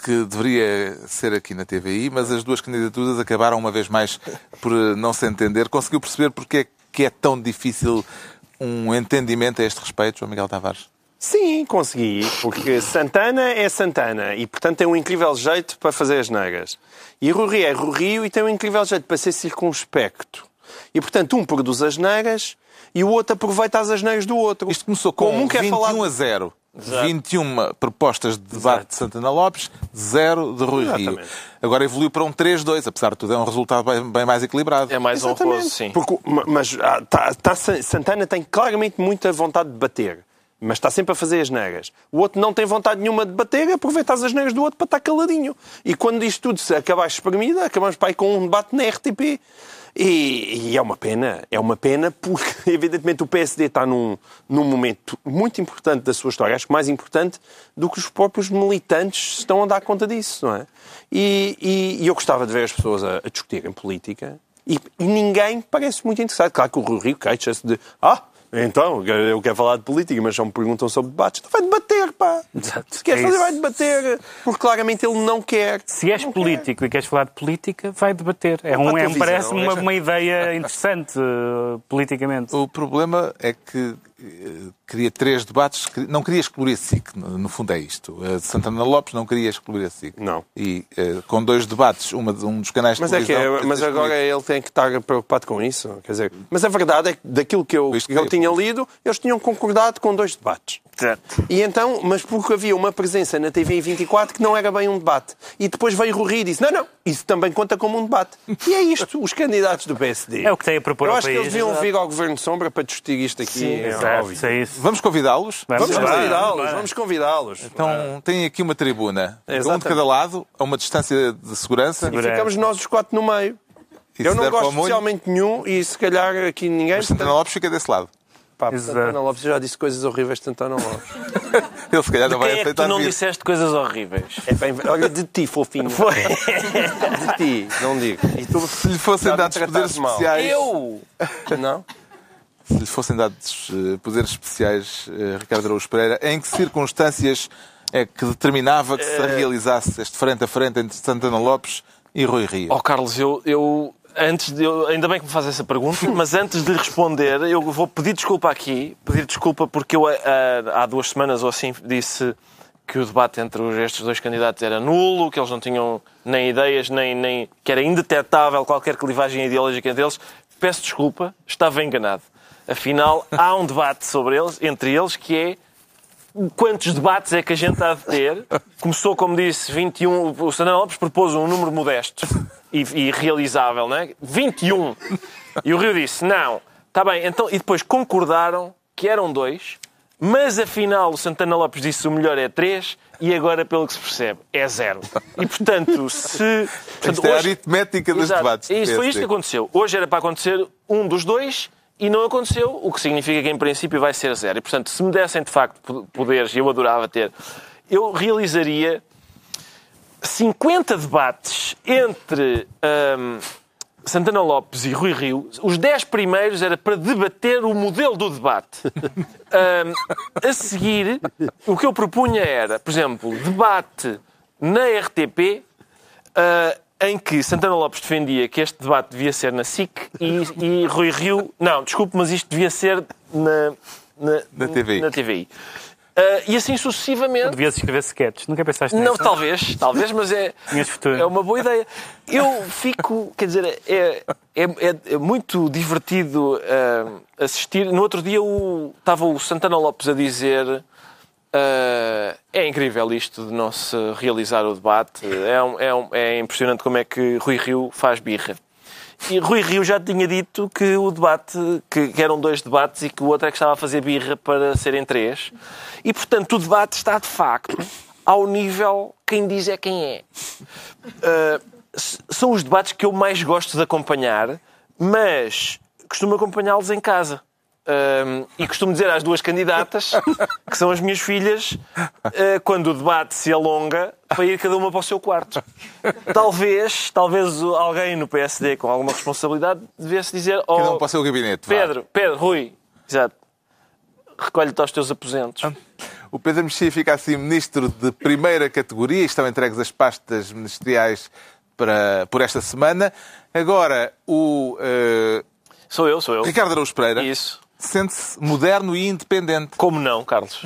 Speaker 1: que deveria ser aqui na TVI, mas as duas candidaturas acabaram uma vez mais por eh, não se entender. Conseguiu perceber porque é que é tão difícil um entendimento a este respeito, João Miguel Tavares?
Speaker 3: Sim, consegui, porque Santana é Santana e, portanto, tem um incrível jeito para fazer as negras. E Rui é Rui e tem um incrível jeito para ser circunspecto. E, portanto, um produz as negras e o outro aproveita as asneiras do outro.
Speaker 1: Isto começou com
Speaker 3: Como um quer
Speaker 1: 21
Speaker 3: falar...
Speaker 1: a 0. 21 propostas de debate de Santana Lopes, 0 de Rui Rio.
Speaker 3: Exatamente.
Speaker 1: Agora evoluiu para um 3-2, apesar de tudo, é um resultado bem, bem mais equilibrado.
Speaker 2: É mais
Speaker 3: Exatamente.
Speaker 2: honroso, sim.
Speaker 3: Porque, ma- mas ah, tá- tá- Santana tem claramente muita vontade de bater. Mas está sempre a fazer as negras. O outro não tem vontade nenhuma de bater, aproveita as negras do outro para estar caladinho. E quando isto tudo se acabar espremido, acabamos para aí com um debate na RTP. E, e é uma pena, é uma pena porque, evidentemente, o PSD está num, num momento muito importante da sua história, acho que mais importante do que os próprios militantes estão a dar conta disso, não é? E, e- e eu gostava de ver as pessoas a, a discutirem política e, e ninguém parece muito interessado. Claro que o Rui Rio queixa-se de ah, então, eu quero falar de política, mas só me perguntam sobre debates. Então vai debater, pá!
Speaker 4: Exato.
Speaker 3: Se queres
Speaker 4: É
Speaker 3: fazer, vai debater. Porque claramente ele não quer.
Speaker 4: Se és
Speaker 3: Não
Speaker 4: político e queres falar de política, vai debater. É um, é, um- parece-me uma, uma ideia interessante eh, politicamente.
Speaker 1: O problema é que queria três debates, que- não queria excluir a SIC, no fundo é isto. A de Santana Lopes não queria excluir a SIC.
Speaker 3: Não.
Speaker 1: E eh, com dois debates, uma um dos canais de
Speaker 3: Mas é que
Speaker 1: televisão...
Speaker 3: é, mas agora ele tem que estar preocupado com isso. Quer dizer, mas a verdade é que daquilo que eu, que eu
Speaker 1: que-
Speaker 3: tinha lido, eles tinham concordado com dois debates.
Speaker 2: Exato.
Speaker 3: E então, mas porque havia uma presença na TV 24 que não era bem um debate. E depois veio o Rui e disse: não, não, isso também conta como um debate. E é isto, os candidatos do PSD.
Speaker 4: É o que tem a propor
Speaker 3: Eu acho que
Speaker 4: país.
Speaker 3: eles deviam vir ao Governo de Sombra para discutir isto aqui.
Speaker 2: Sim,
Speaker 3: é
Speaker 4: É isso.
Speaker 1: Vamos convidá-los?
Speaker 4: Vamos
Speaker 3: convidá-los, vamos convidá-los.
Speaker 1: Então, tem aqui uma tribuna, um de
Speaker 3: Exatamente.
Speaker 1: cada lado, a uma distância de segurança.
Speaker 4: Segura-
Speaker 3: Ficamos nós os quatro no meio.
Speaker 1: E
Speaker 3: eu não gosto
Speaker 1: molho,
Speaker 3: especialmente de nenhum e se calhar aqui ninguém.
Speaker 1: Mas Santana Lopes fica desse lado.
Speaker 3: Pá. Santana Lopes já disse coisas horríveis de Santana Lopes.
Speaker 1: Ele se calhar não vai
Speaker 2: é que tu
Speaker 1: aceitar
Speaker 2: não
Speaker 1: vir.
Speaker 2: disseste coisas horríveis?
Speaker 3: É bem, olha, de ti, fofinho.
Speaker 2: Foi.
Speaker 3: De ti, não digo. E tu,
Speaker 1: Se lhe fossem dados poderes
Speaker 3: mal.
Speaker 1: especiais...
Speaker 2: Eu?
Speaker 3: não?
Speaker 1: Se lhe fossem dados eh, poderes especiais, eh, Ricardo Araújo Pereira, em que circunstâncias é que determinava que
Speaker 2: Eh,
Speaker 1: se realizasse este frente a frente entre Santana Lopes e Rui Rio?
Speaker 2: Ó Carlos, eu, eu antes de, eu- ainda bem que me faz essa pergunta, mas antes de lhe responder, eu vou pedir desculpa aqui, pedir desculpa porque eu há duas semanas ou assim disse que o debate entre estes dois candidatos era nulo, que eles não tinham nem ideias, nem, nem que era indetetável qualquer clivagem ideológica entre eles. Peço desculpa, estava enganado. Afinal, há um debate sobre eles, entre eles, que é quantos debates é que a gente há de ter? Começou, como disse, 21. O Santana Lopes propôs um número modesto e, e realizável, não é? 21. E o Rio disse: não, está bem, então. E depois concordaram que eram dois, mas afinal o Santana Lopes disse o melhor é três e agora, pelo que se percebe, é zero. E portanto, se. Portanto,
Speaker 1: Isto é a aritmética dos
Speaker 2: Exato.
Speaker 1: debates.
Speaker 2: Isso, foi isto que aconteceu. Hoje era para acontecer um dos dois e não aconteceu, o que significa que em princípio vai ser zero. E portanto, se me dessem de facto poderes, e eu adorava ter, eu realizaria 50 debates entre hum, Santana Lopes e Rui Rio. Os 10 primeiros era para debater o modelo do debate. Hum, a seguir, o que eu propunha era, por exemplo, debate na RTP. ah, em que Santana Lopes defendia que este debate devia ser na SIC e, e Rui Rio. Não, desculpe, mas isto devia ser na, na,
Speaker 1: Na TVI.
Speaker 2: Na TVI. Ah, e assim sucessivamente.
Speaker 4: Devias escrever sketches. Nunca pensaste
Speaker 2: Não,
Speaker 4: nisso?
Speaker 2: talvez, talvez, mas é, é uma boa ideia. Eu fico, quer dizer, é, é, é- é muito divertido ah, assistir. No outro dia o- estava o Santana Lopes a dizer. Ah, é incrível isto de não se realizar o debate. É, um- é, um- é impressionante como é que Rui Rio faz birra. E Rui Rio já tinha dito que o debate, que, que eram dois debates e que o outro é que estava a fazer birra para serem três. E, portanto, o debate está, de facto, ao nível quem diz é quem é. Uh, são os debates que eu mais gosto de acompanhar, mas costumo acompanhá-los em casa. Um, e costumo dizer às duas candidatas, que são as minhas filhas, uh, quando o debate se alonga, para ir cada uma para o seu quarto. Talvez, talvez alguém no PSD com alguma responsabilidade devesse dizer oh,
Speaker 1: Cada um para o seu gabinete. vá.
Speaker 2: Pedro, Pedro, Rui, exato, recolhe-te aos teus aposentos.
Speaker 1: O Pedro Mexia fica assim ministro de primeira categoria. Estão entregues as pastas ministeriais para, por esta semana. Agora, o eh,
Speaker 2: Sou eu, sou eu.
Speaker 1: Ricardo Araújo Pereira
Speaker 2: Isso.
Speaker 1: Sente-se moderno e independente.
Speaker 2: Como não, Carlos?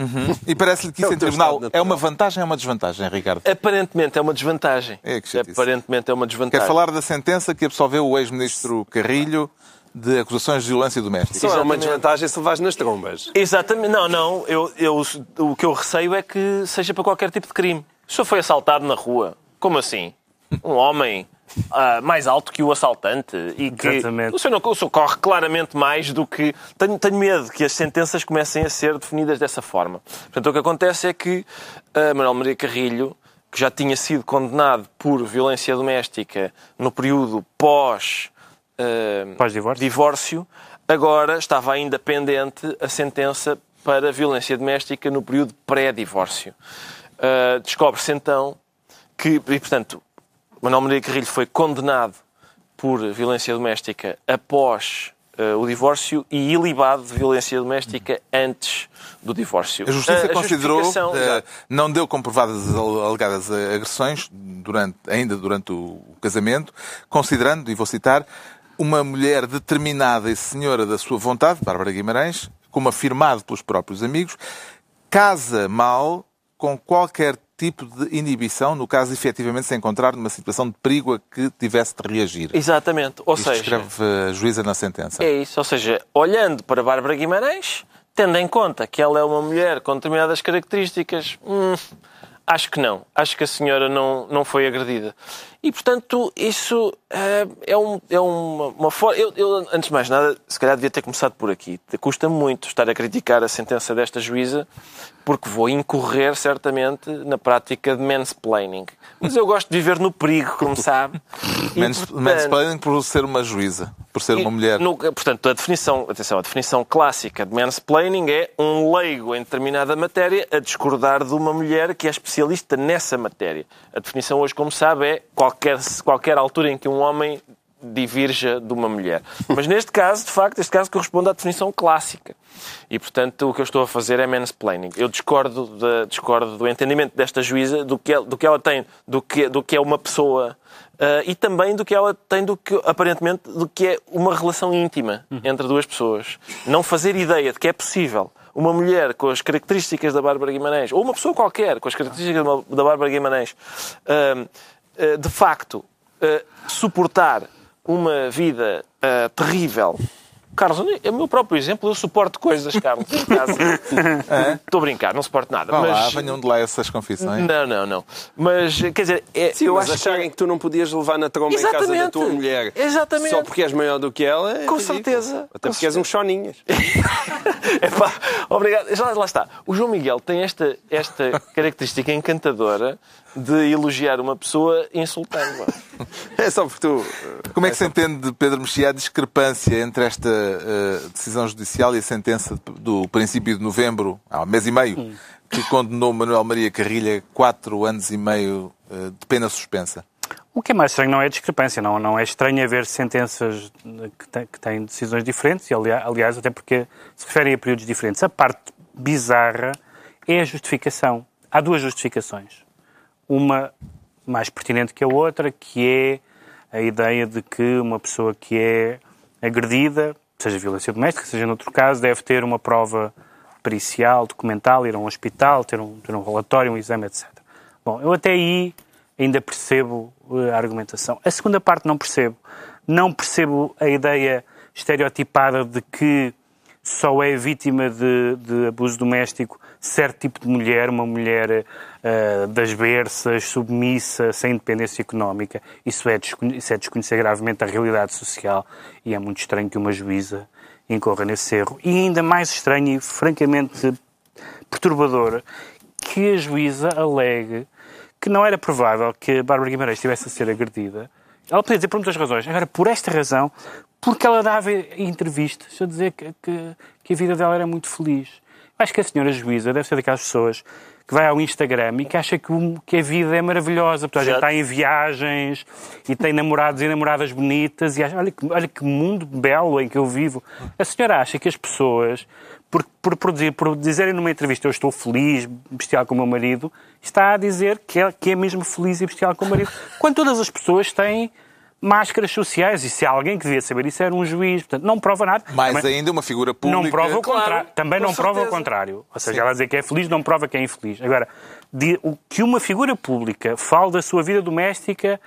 Speaker 1: E parece-lhe que
Speaker 3: É
Speaker 1: isso
Speaker 3: o
Speaker 1: em tribunal é uma vantagem ou uma desvantagem, Ricardo?
Speaker 2: Aparentemente é uma desvantagem.
Speaker 1: É, que.
Speaker 2: Aparentemente é uma desvantagem.
Speaker 1: Quer falar da sentença que absolveu o ex-ministro Carrilho de acusações de violência doméstica?
Speaker 3: Só é uma
Speaker 2: Exatamente.
Speaker 3: desvantagem se levares nas trombas.
Speaker 2: Exatamente. Não, não. Eu, eu, o que eu receio é que seja para qualquer tipo de crime. O senhor foi assaltado na rua. Como assim? Um homem ah, mais alto que o assaltante e que
Speaker 4: Exatamente.
Speaker 2: o senhor, não, o senhor corre claramente mais do que... Tenho, tenho medo que as sentenças comecem a ser definidas dessa forma. Portanto, o que acontece é que ah, Manuel Maria Carrilho, que já tinha sido condenado por violência doméstica no período pós... ah,
Speaker 4: Pós-divórcio.
Speaker 2: divórcio, agora estava ainda pendente a sentença para violência doméstica no período pré-divórcio. Uh, Descobre-se então que, e, portanto, Manuel Maria Carrilho foi condenado por violência doméstica após uh, o divórcio e ilibado de violência doméstica antes do divórcio.
Speaker 1: A Justiça
Speaker 2: Uh, a
Speaker 1: considerou, eh,
Speaker 2: Exato.
Speaker 1: não deu comprovadas as al- alegadas agressões, durante, ainda durante o casamento, considerando, e vou citar, uma mulher determinada e senhora da sua vontade, Bárbara Guimarães, como afirmado pelos próprios amigos, casa mal com qualquer tipo de inibição, no caso efetivamente se encontrar numa situação de perigo a que tivesse de reagir.
Speaker 2: Exatamente. Ou
Speaker 1: Isto
Speaker 2: seja,
Speaker 1: escreve a juíza na sentença.
Speaker 2: É isso, ou seja, olhando para Bárbara Guimarães, tendo em conta que ela é uma mulher com determinadas características, hum, acho que não. Acho que a senhora não, não foi agredida. E, portanto, isso eh, é, um, é uma, uma forma... Eu, eu, antes de mais nada, se calhar devia ter começado por aqui. Custa muito estar a criticar a sentença desta juíza, porque vou incorrer, certamente, na prática de mansplaining. Mas eu gosto de viver no perigo, como sabe. E, portanto,
Speaker 1: Mansplaining por ser uma juíza, por ser uma mulher.
Speaker 2: no- portanto, a definição, atenção, a definição clássica de mansplaining é um leigo em determinada matéria a discordar de uma mulher que é especialista nessa matéria. A definição hoje, como sabe, é qualquer, qualquer altura em que um homem divirja de uma mulher. Mas neste caso, de facto, este caso corresponde à definição clássica. E, portanto, o que eu estou a fazer é mansplaining. Eu discordo, da- discordo do entendimento desta juíza, do que, ela- do que ela tem, do que, do que é uma pessoa ah, e também do que ela tem do que, aparentemente, do que é uma relação íntima entre duas pessoas. Não fazer ideia de que é possível uma mulher com as características da Bárbara Guimarães, ou uma pessoa qualquer com as características da- Bárbara Guimarães, ah, ah, de facto, suportar uma vida ah, terrível Carlos, é o meu próprio exemplo, eu suporto coisas, Carlos, em casa. Estou a brincar, não suporto nada.
Speaker 1: Vá
Speaker 2: mas...
Speaker 1: lá, venham de lá essas confissões.
Speaker 2: Não, não, não. Mas, quer dizer, é,
Speaker 3: Sim,
Speaker 2: eu
Speaker 3: mas
Speaker 2: acho
Speaker 3: acharem que... tu não podias levar na tromba em casa da
Speaker 2: Exatamente.
Speaker 3: tua mulher
Speaker 2: Exatamente.
Speaker 3: só porque és maior do que ela. é
Speaker 2: Com
Speaker 3: ridículo.
Speaker 2: certeza.
Speaker 3: Até
Speaker 2: Com
Speaker 3: porque és um choninhas.
Speaker 2: Epá, obrigado. Já lá está. O João Miguel tem esta, esta característica encantadora de elogiar uma pessoa insultando-a.
Speaker 3: É só porque tu.
Speaker 1: Como é que se entende, Pedro Mexia, a discrepância entre esta eh, decisão judicial e a sentença do princípio de novembro, há um mês e meio, que condenou Manuel Maria Carrilha a quatro anos e meio eh, de pena suspensa?
Speaker 4: O que é mais estranho não é a discrepância, não, não é estranho haver sentenças que têm, que têm decisões diferentes, e aliás, até porque se referem a períodos diferentes. A parte bizarra é a justificação. Há duas justificações. Uma mais pertinente que a outra, que é a ideia de que uma pessoa que é agredida, seja violência doméstica, seja noutro caso, deve ter uma prova pericial, documental, ir a um hospital, ter um, ter um relatório, um exame, etc. Bom, eu até aí ainda percebo eh, a argumentação. A segunda parte não percebo. Não percebo a ideia estereotipada de que só é vítima de, de abuso doméstico certo tipo de mulher, uma mulher eh, das berças, submissa, sem independência económica. Isso é, isso é desconhecer gravemente a realidade social e é muito estranho que uma juíza incorra nesse erro. E ainda mais estranho e francamente perturbador que a juíza alegue que não era provável que a Bárbara Guimarães estivesse a ser agredida. Ela podia dizer por muitas razões. Agora, por esta razão, porque ela dava entrevistas a dizer que, que, que a vida dela era muito feliz. Acho que a senhora juíza deve ser daquelas pessoas que vai ao Instagram e que acha que, que a vida é maravilhosa. Porque a gente está em viagens e tem namorados e namoradas bonitas e acha, olha, que, olha que mundo belo em que eu vivo. A senhora acha que as pessoas, por, por, produzir, por dizerem numa entrevista eu estou feliz, bestial com o meu marido, está a dizer que é, que é mesmo feliz e bestial com o marido. Quando todas as pessoas têm máscaras sociais e se há alguém que devia saber isso era um juiz. Portanto, não prova nada.
Speaker 1: Mais
Speaker 4: Também-
Speaker 1: ainda, uma figura pública.
Speaker 4: não prova o
Speaker 2: Claro,
Speaker 4: contrário. Também não prova o
Speaker 2: certeza.
Speaker 4: contrário. Ou seja, ela dizer que é feliz não prova que é infeliz. Agora, de- o que uma figura pública fale da sua vida doméstica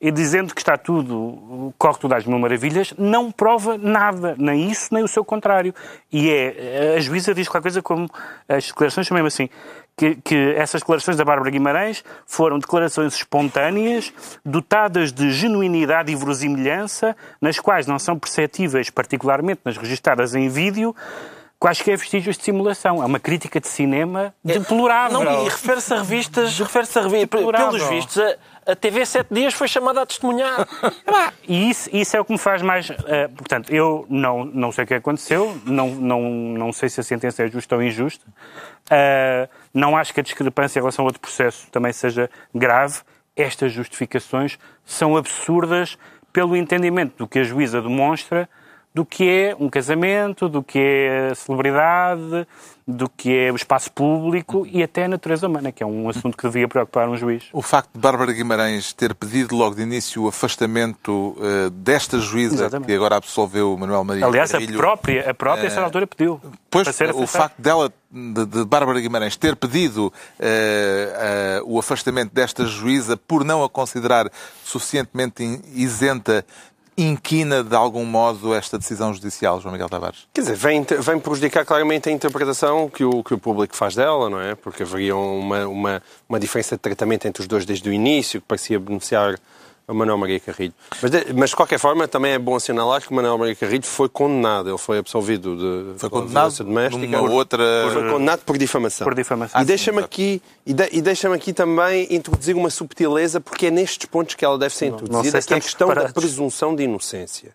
Speaker 4: e dizendo que está tudo, corre tudo às mil maravilhas, não prova nada, nem isso, nem o seu contrário. E é, a juíza diz qualquer coisa como, as declarações são mesmo assim, que, que essas declarações da Bárbara Guimarães foram declarações espontâneas, dotadas de genuinidade e verosimilhança, nas quais não são perceptíveis, particularmente nas registadas em vídeo, quaisquer vestígios de simulação. É uma crítica de cinema deplorável.
Speaker 2: Não, e refere-se a revistas, refere-se a revistas. Pelos vistos, a, a TV Sete Dias foi chamada a testemunhar.
Speaker 4: E isso, isso é o que me faz mais. eh, portanto, eu não, não sei o que aconteceu, não, não, não sei se a sentença é justa ou injusta. Eh, não acho que a discrepância em relação ao outro processo também seja grave. Estas justificações são absurdas pelo entendimento do que a juíza demonstra do que é um casamento, do que é a celebridade, do que é o espaço público e até a natureza humana, que é um assunto que devia preocupar um juiz.
Speaker 1: O facto de Bárbara Guimarães ter pedido logo de início o afastamento eh, desta juíza
Speaker 4: Exatamente.
Speaker 1: que agora absolveu Manuel Maria
Speaker 4: Aliás, a
Speaker 1: Carrilho,
Speaker 4: própria, a própria, a certa altura, pediu.
Speaker 1: Pois, o facto dela, de, de Bárbara Guimarães, ter pedido eh, o afastamento desta juíza por não a considerar suficientemente isenta, inquina de algum modo esta decisão judicial, João Miguel Tavares?
Speaker 3: Quer dizer, vem, vem prejudicar claramente a interpretação que o, que o público faz dela, não é? Porque haveria uma, uma, uma diferença de tratamento entre os dois desde o início, que parecia beneficiar a Manuel Maria Carrilho. Mas de, mas, de qualquer forma, também é bom assinalar que o Manuel Maria Carrilho foi condenado. Ele foi absolvido de
Speaker 1: Foi condenado
Speaker 3: violência doméstica.
Speaker 1: numa outra-
Speaker 3: Foi condenado por difamação.
Speaker 4: Por difamação.
Speaker 3: E deixa-me aqui, e, de, e deixa aqui também introduzir uma subtileza, porque é nestes pontos que ela deve ser
Speaker 4: não
Speaker 3: introduzida,
Speaker 4: sei se
Speaker 3: que é a
Speaker 4: estamos
Speaker 3: questão da presunção de inocência.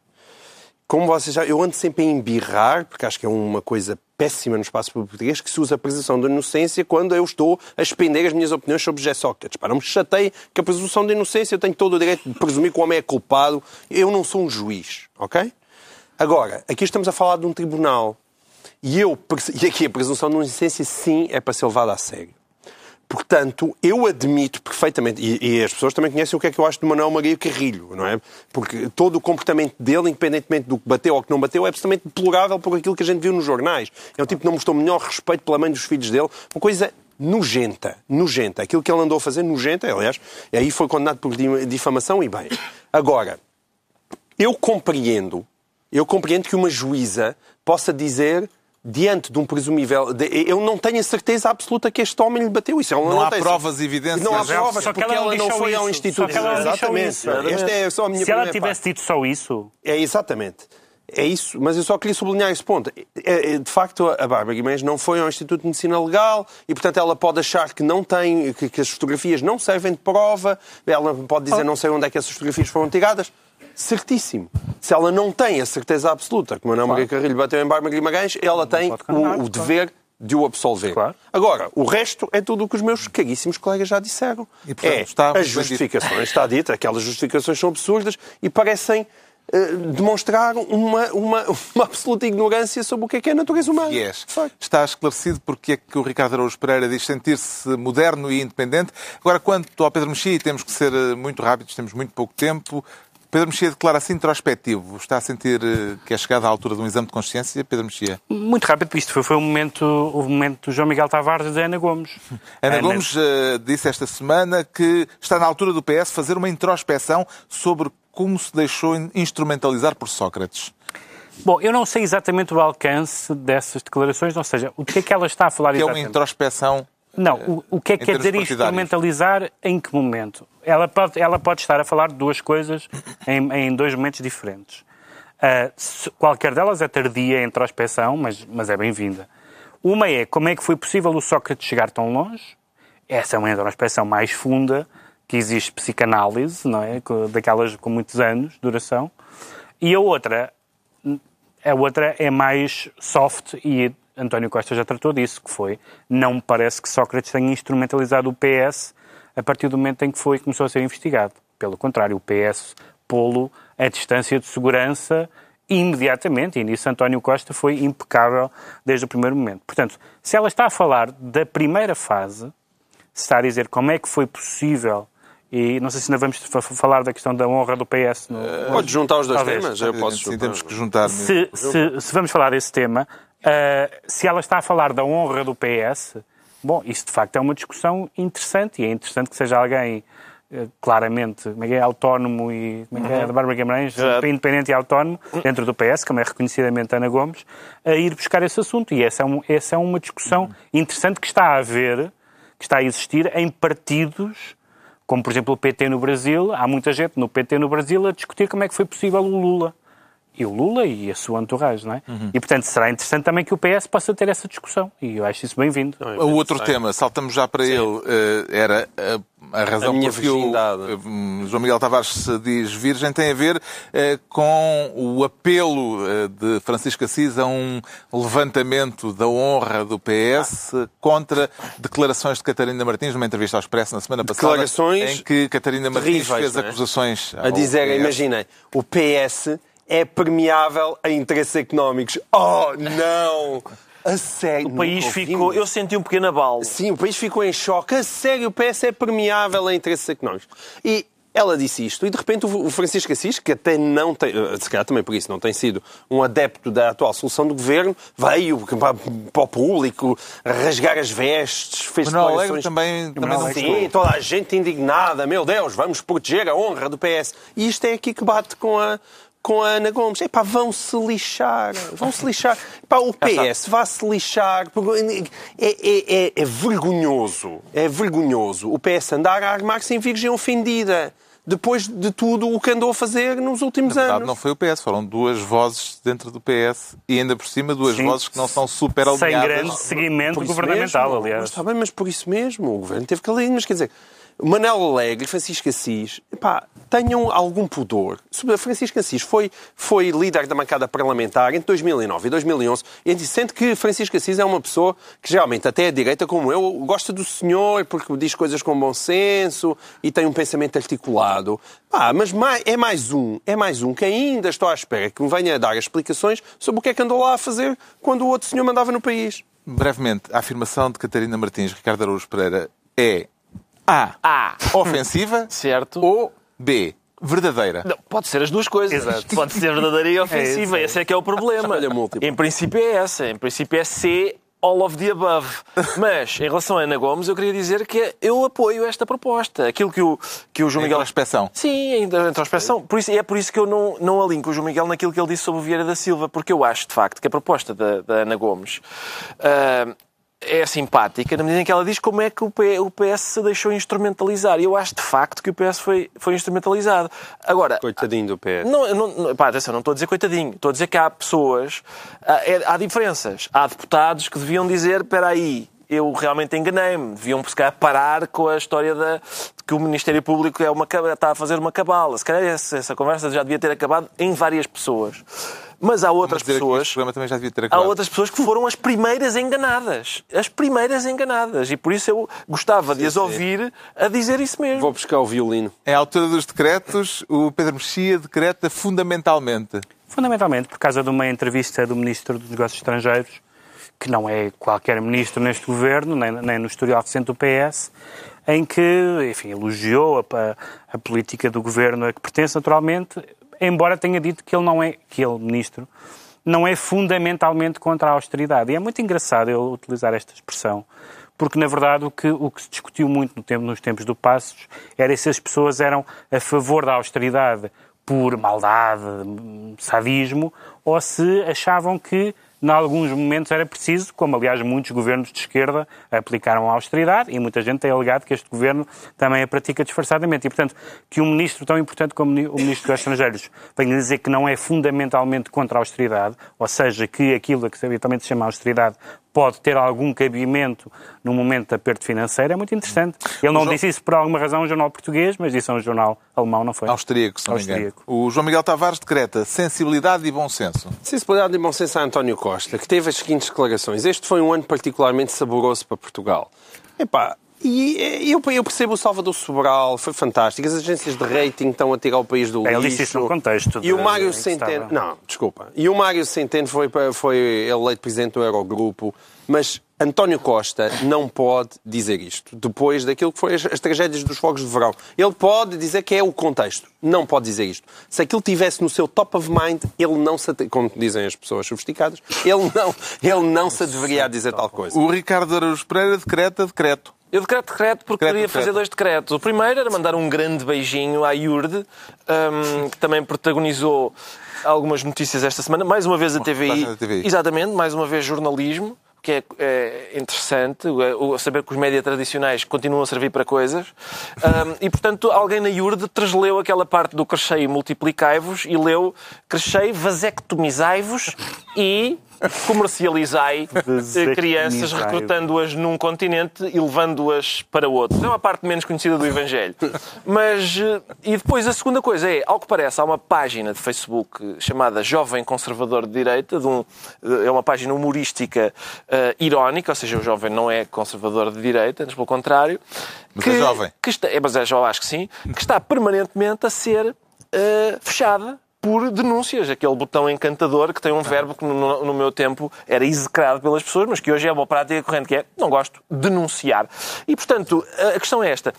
Speaker 3: Como vocês já, eu ando sempre a embirrar, porque acho que é uma coisa péssima no espaço português, que se usa a presunção de inocência quando eu estou a expender as minhas opiniões sobre José Sócrates. Pá, não me chatei que a presunção de inocência eu tenho todo o direito de presumir que o homem é culpado. Eu não sou um juiz, ok? Agora, aqui estamos a falar de um tribunal. E, eu, e aqui a presunção de inocência, sim, é para ser levada a sério. Portanto, eu admito perfeitamente, e, e as pessoas também conhecem o que é que eu acho de Manuel Maria Carrilho, não é? Porque todo o comportamento dele, independentemente do que bateu ou que não bateu, é absolutamente deplorável por aquilo que a gente viu nos jornais. É um tipo que não mostrou o melhor respeito pela mãe dos filhos dele, uma coisa nojenta, nojenta. Aquilo que ele andou a fazer, nojenta, aliás, e aí foi condenado por di- difamação e bem. Agora, eu compreendo, Eu compreendo que uma juíza possa dizer diante de um presumível. de- eu não tenho a certeza absoluta que este homem lhe bateu isso. Ela
Speaker 1: Não há provas e evidências.
Speaker 3: Não há provas,
Speaker 4: Só que
Speaker 3: porque
Speaker 4: ela
Speaker 3: ela não foi ao
Speaker 4: isso.
Speaker 3: Instituto.
Speaker 4: Só ela
Speaker 3: Exatamente.
Speaker 4: isso.
Speaker 3: Esta é só a minha
Speaker 4: Se ela tivesse
Speaker 3: parte.
Speaker 4: dito só isso,
Speaker 3: É exatamente. É isso, mas eu só queria sublinhar esse ponto. É, é, De facto, a Bárbara Guimarães não foi ao Instituto de Medicina Legal e, portanto, ela pode achar que não tem, que, que as fotografias não servem de prova, ela pode dizer não sei onde é que essas fotografias foram tiradas. Certíssimo. Se ela não tem a certeza absoluta que Manuel Maria Carrilho bateu em Bárbara Guimarães, ela tem o,
Speaker 4: claro.
Speaker 3: dever de o absolver.
Speaker 4: Claro.
Speaker 3: Agora, o resto é tudo o que os meus caríssimos colegas já disseram.
Speaker 1: E, portanto,
Speaker 3: é
Speaker 1: está
Speaker 3: as justificações, está dito, aquelas justificações são absurdas e parecem eh, demonstrar uma, uma, uma absoluta ignorância sobre o que é que é a natureza humana.
Speaker 1: Yes. Está esclarecido porque é que o Ricardo Araújo Pereira diz sentir-se moderno e independente. Agora, quanto ao Pedro Mexia, temos que ser eh, muito rápidos, temos muito pouco tempo. Pedro Mexia declara-se introspectivo. Está a sentir eh, que é chegada à altura de um exame de consciência, Pedro Mexia?
Speaker 4: muito rápido, isto foi, foi o, momento, o momento do João Miguel Tavares e da Ana Gomes.
Speaker 1: Ana Gomes eh, disse esta semana que está na altura do PS fazer uma introspeção sobre como se deixou in- instrumentalizar por Sócrates.
Speaker 4: Bom, eu não sei exatamente o alcance dessas declarações, ou seja, o que é que ela está a falar
Speaker 1: Que é uma
Speaker 4: exatamente.
Speaker 1: introspeção
Speaker 4: Não, o, o que é que quer dizer
Speaker 1: partidários.
Speaker 4: instrumentalizar em que momento? Ela pode, ela pode estar a falar de duas coisas em, em dois momentos diferentes. Ah, se- qualquer delas é tardia em introspeção, mas, mas é bem-vinda. Uma é como é que foi possível o Sócrates chegar tão longe? Essa é uma introspeção mais funda, que existe psicanálise, não é? Daquelas com muitos anos de duração. E a outra, a outra é mais soft e António Costa já tratou disso, que foi, não me parece que Sócrates tenha instrumentalizado o PS a partir do momento em que foi começou a ser investigado. Pelo contrário, o PS pô-lo a distância de segurança imediatamente, e nisso António Costa foi impecável desde o primeiro momento. Portanto, se ela está a falar da primeira fase, se está a dizer como é que foi possível, e não sei se ainda vamos fa- falar da questão da honra do PS. No,
Speaker 3: Pode juntar os dois
Speaker 4: Talvez.
Speaker 3: temas? Eu posso
Speaker 1: Sim, temos que juntar.
Speaker 4: se, se- se vamos falar desse tema, ah, se ela está a falar da honra do PS, bom, isso de facto é uma discussão interessante e é interessante que seja alguém eh, claramente é é, autónomo e como é é, da Bárbara Guimarães, independente e autónomo dentro do PS, como é reconhecidamente Ana Gomes, a ir buscar esse assunto. E essa é, um- essa é uma discussão interessante que está a haver, que está a existir em partidos como por exemplo o PT no Brasil, há muita gente no PT no Brasil a discutir como é que foi possível o Lula. E o Lula e a sua entourage, não é? E portanto será interessante também que o PS possa ter essa discussão. E eu acho isso bem-vindo.
Speaker 1: O outro tema, saltamos já para ele, eh, era eh, a razão
Speaker 3: A minha
Speaker 1: por que o eh, João Miguel Tavares se diz virgem tem a ver com o apelo de Francisco Assis a um levantamento da honra do PS contra declarações de Catarina Martins numa entrevista ao Expresso na semana passada,
Speaker 3: Declarações
Speaker 1: em que Catarina Martins
Speaker 3: terríveis,
Speaker 1: fez
Speaker 3: é?
Speaker 1: acusações
Speaker 3: A dizer, imaginem, o PS é permeável a interesses económicos. Oh, não! A sério.
Speaker 2: O país ficou. Eu senti um pequeno abalo.
Speaker 3: Sim, o país ficou em choque. A sério, o PS é permeável a interesses económicos. E ela disse isto, e de repente o Francisco Assis, que até não tem, eh, se calhar também por isso, não tem sido um adepto da atual solução do governo, veio para o público rasgar as vestes, fez
Speaker 1: Manuel
Speaker 3: declarações-
Speaker 1: também, também não.
Speaker 3: Sim, toda a gente indignada. Meu Deus, vamos proteger a honra do PS. E isto é aqui que bate com a, com a Ana Gomes. Epá, vão-se lixar. Vão-se lixar. Epá, o PS vá-se lixar. porque É, é, é, é vergonhoso. É vergonhoso o PS andar a armar-se em virgem ofendida. Depois de tudo o que andou a fazer nos últimos
Speaker 1: Na verdade,
Speaker 3: anos.
Speaker 1: não foi o PS, foram duas vozes dentro do PS e ainda por cima duas
Speaker 4: Sim.
Speaker 1: vozes que não são super
Speaker 4: Sem
Speaker 1: alinhadas.
Speaker 4: grande seguimento governamental,
Speaker 3: mesmo.
Speaker 4: aliás.
Speaker 3: Mas está bem, mas por isso mesmo o governo teve que ali. Mas quer dizer, o Manel Alegre e Francisco Assis, epá, tenham algum pudor. Sobre- Francisco Assis foi, foi líder da bancada parlamentar entre 2009 e 2011 e a sente que Francisco Assis é uma pessoa que geralmente, até a direita como eu, gosta do senhor porque diz coisas com bom senso e tem um pensamento articulado. Pá, mas é mais um, é mais um que ainda estou à espera que me venha a dar explicações sobre o que é que andou lá a fazer quando o outro senhor mandava no país.
Speaker 1: Brevemente, a afirmação de Catarina Martins, Ricardo Araújo Pereira, é A.
Speaker 2: Ah,
Speaker 1: Ofensiva
Speaker 2: certo.
Speaker 1: ou B. Verdadeira.
Speaker 2: Não, pode ser as duas coisas.
Speaker 4: Exato.
Speaker 2: Pode ser verdadeira e ofensiva.
Speaker 4: É é
Speaker 2: Esse é que é o problema. Em princípio é essa. Em princípio é C all of the above. Mas, em relação a Ana Gomes, eu queria dizer que eu apoio esta proposta. Aquilo que o, que o João Miguel...
Speaker 1: Introspeção.
Speaker 2: Sim, ainda introspeção. Por isso, é por isso que eu não, não alinco o João Miguel naquilo que ele disse sobre o Vieira da Silva, porque eu acho, de facto, que a proposta da, da Ana Gomes ah, é simpática na medida em que ela diz como é que o PS se deixou instrumentalizar. E eu acho, de facto, que o PS foi, foi instrumentalizado. Agora,
Speaker 3: Coitadinho do PS.
Speaker 2: não, não, pá, atenção, não estou a dizer coitadinho. Estou a dizer que há pessoas, há, é- há diferenças. Há deputados que deviam dizer, espera aí, eu realmente enganei-me. Deviam, se calhar, parar com a história da, de que o Ministério Público é uma, está a fazer uma cabala. Se calhar essa, essa conversa já devia ter acabado em várias pessoas. Mas há outras pessoas...
Speaker 1: Este programa também já devia ter
Speaker 2: Há outras pessoas que foram as primeiras enganadas. As primeiras enganadas. E por isso eu gostava de as ouvir a dizer isso mesmo.
Speaker 3: Vou buscar o violino.
Speaker 1: Em altura dos decretos, o Pedro Mexia decreta fundamentalmente.
Speaker 4: Fundamentalmente por causa de uma entrevista do Ministro dos Negócios Estrangeiros, que não é qualquer ministro neste governo, nem, nem no historial recente do PS, em que, enfim, elogiou a, a política do governo a que pertence naturalmente, embora tenha dito que ele não é, que ele, ministro, não é fundamentalmente contra a austeridade. E é muito engraçado eu utilizar esta expressão, porque na verdade o que, o que se discutiu muito no tempo, nos tempos do Passos era se as pessoas eram a favor da austeridade por maldade, sadismo, ou se achavam que em alguns momentos era preciso, como aliás muitos governos de esquerda aplicaram a austeridade, e muita gente tem alegado que este governo também a pratica disfarçadamente. E, portanto, que um ministro tão importante como o Ministro dos Estrangeiros venha dizer que não é fundamentalmente contra a austeridade, ou seja, que aquilo que habitualmente se chama austeridade pode ter algum cabimento no momento de aperto financeiro, é muito interessante. Ele não
Speaker 1: João-
Speaker 4: disse isso por alguma razão um jornal português, mas disse a um jornal alemão, não foi?
Speaker 1: Austríaco, se não me engano.
Speaker 4: Austríaco.
Speaker 1: O João Miguel Tavares decreta sensibilidade e bom senso.
Speaker 3: Sensibilidade e bom senso a António Costa, que teve as seguintes declarações. Este foi um ano particularmente saboroso para Portugal. Epá, e eu, eu percebo o Salvador Sobral, foi fantástico. As agências de rating estão a tirar o país do
Speaker 4: É,
Speaker 3: lixo.
Speaker 4: ele disse isso no contexto
Speaker 3: E o Mário Centeno...
Speaker 4: estava.
Speaker 3: Não, desculpa. E o Mário Centeno foi, foi eleito presidente do Eurogrupo, mas António Costa não pode dizer isto, depois daquilo que foi as, as tragédias dos fogos de verão. Ele pode dizer que é o contexto, não pode dizer isto. Se aquilo tivesse no seu top of mind, ele não se... Como dizem as pessoas sofisticadas, ele não, ele não se deveria a dizer tal coisa.
Speaker 1: O Ricardo Araújo Pereira decreta decreto.
Speaker 2: Eu decreto decreto porque
Speaker 1: Decreto,
Speaker 2: queria
Speaker 1: decreto.
Speaker 2: fazer dois decretos. O primeiro era mandar um grande beijinho à Iurde, hum, que também protagonizou algumas notícias esta semana. Mais uma vez a TVI.
Speaker 1: da TVI.
Speaker 2: Exatamente, mais uma vez jornalismo, que é, é interessante, saber que os média tradicionais continuam a servir para coisas. Hum, e, portanto, alguém na Iurde transleu aquela parte do crescei e multiplicai-vos e leu crescei, vasectomizai-vos e comercializai eh, crianças recrutando-as num continente e levando-as para outro. É uma parte menos conhecida do Evangelho. Mas, eh, e depois a segunda coisa é, ao que parece, há uma página de Facebook chamada Jovem Conservador de Direita, de um, é uma página humorística eh, irónica, ou seja, o jovem não é conservador de direita, mas pelo contrário.
Speaker 1: Mas é jovem.
Speaker 2: Que está, é, mas é jovem, acho que sim, que está permanentemente a ser eh, fechada por denúncias. Aquele botão encantador que tem um verbo que no, no meu tempo era execrado pelas pessoas, mas que hoje é uma prática corrente, que é, não gosto, denunciar. E, portanto, a questão é esta.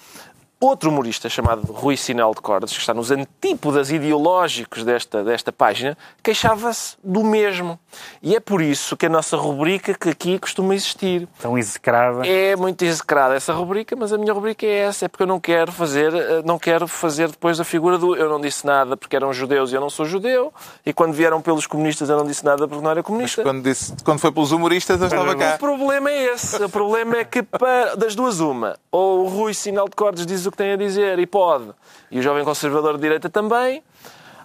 Speaker 2: Outro humorista chamado Rui Sinel de Cordes, que está nos antípodas ideológicos desta, desta página, queixava-se do mesmo. E é por isso que a nossa rubrica que aqui costuma existir.
Speaker 4: Tão execrada.
Speaker 2: É muito execrada essa rubrica, mas a minha rubrica é essa, é porque eu não quero fazer, eh, não quero fazer depois a figura do eu não disse nada porque eram judeus e eu não sou judeu, e quando vieram pelos comunistas eu não disse nada porque não era comunista.
Speaker 1: Quando, disse, quando foi pelos humoristas, eu estava
Speaker 2: O
Speaker 1: cá.
Speaker 2: problema é esse. O problema é que para- das duas uma, ou o Rui Sinal de Cordes diz o que tem a dizer e pode, e o jovem conservador de direita também,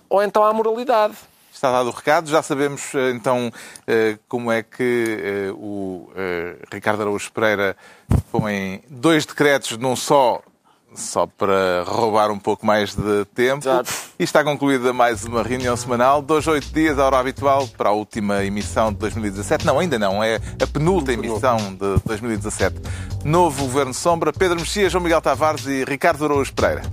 Speaker 2: ou então há moralidade.
Speaker 1: Está dado o recado. Já sabemos eh, então eh, como é que eh, o Ricardo Araújo Pereira põe dois decretos num só, só para roubar um pouco mais de tempo.
Speaker 2: Exato.
Speaker 1: E está concluída mais uma reunião semanal, dois, oito dias, a hora habitual, para a última emissão de 2017. Não, ainda não, é a penúltima emissão de 2017. Novo Governo Sombra, Pedro Mexia, João Miguel Tavares e Ricardo Araújo Pereira.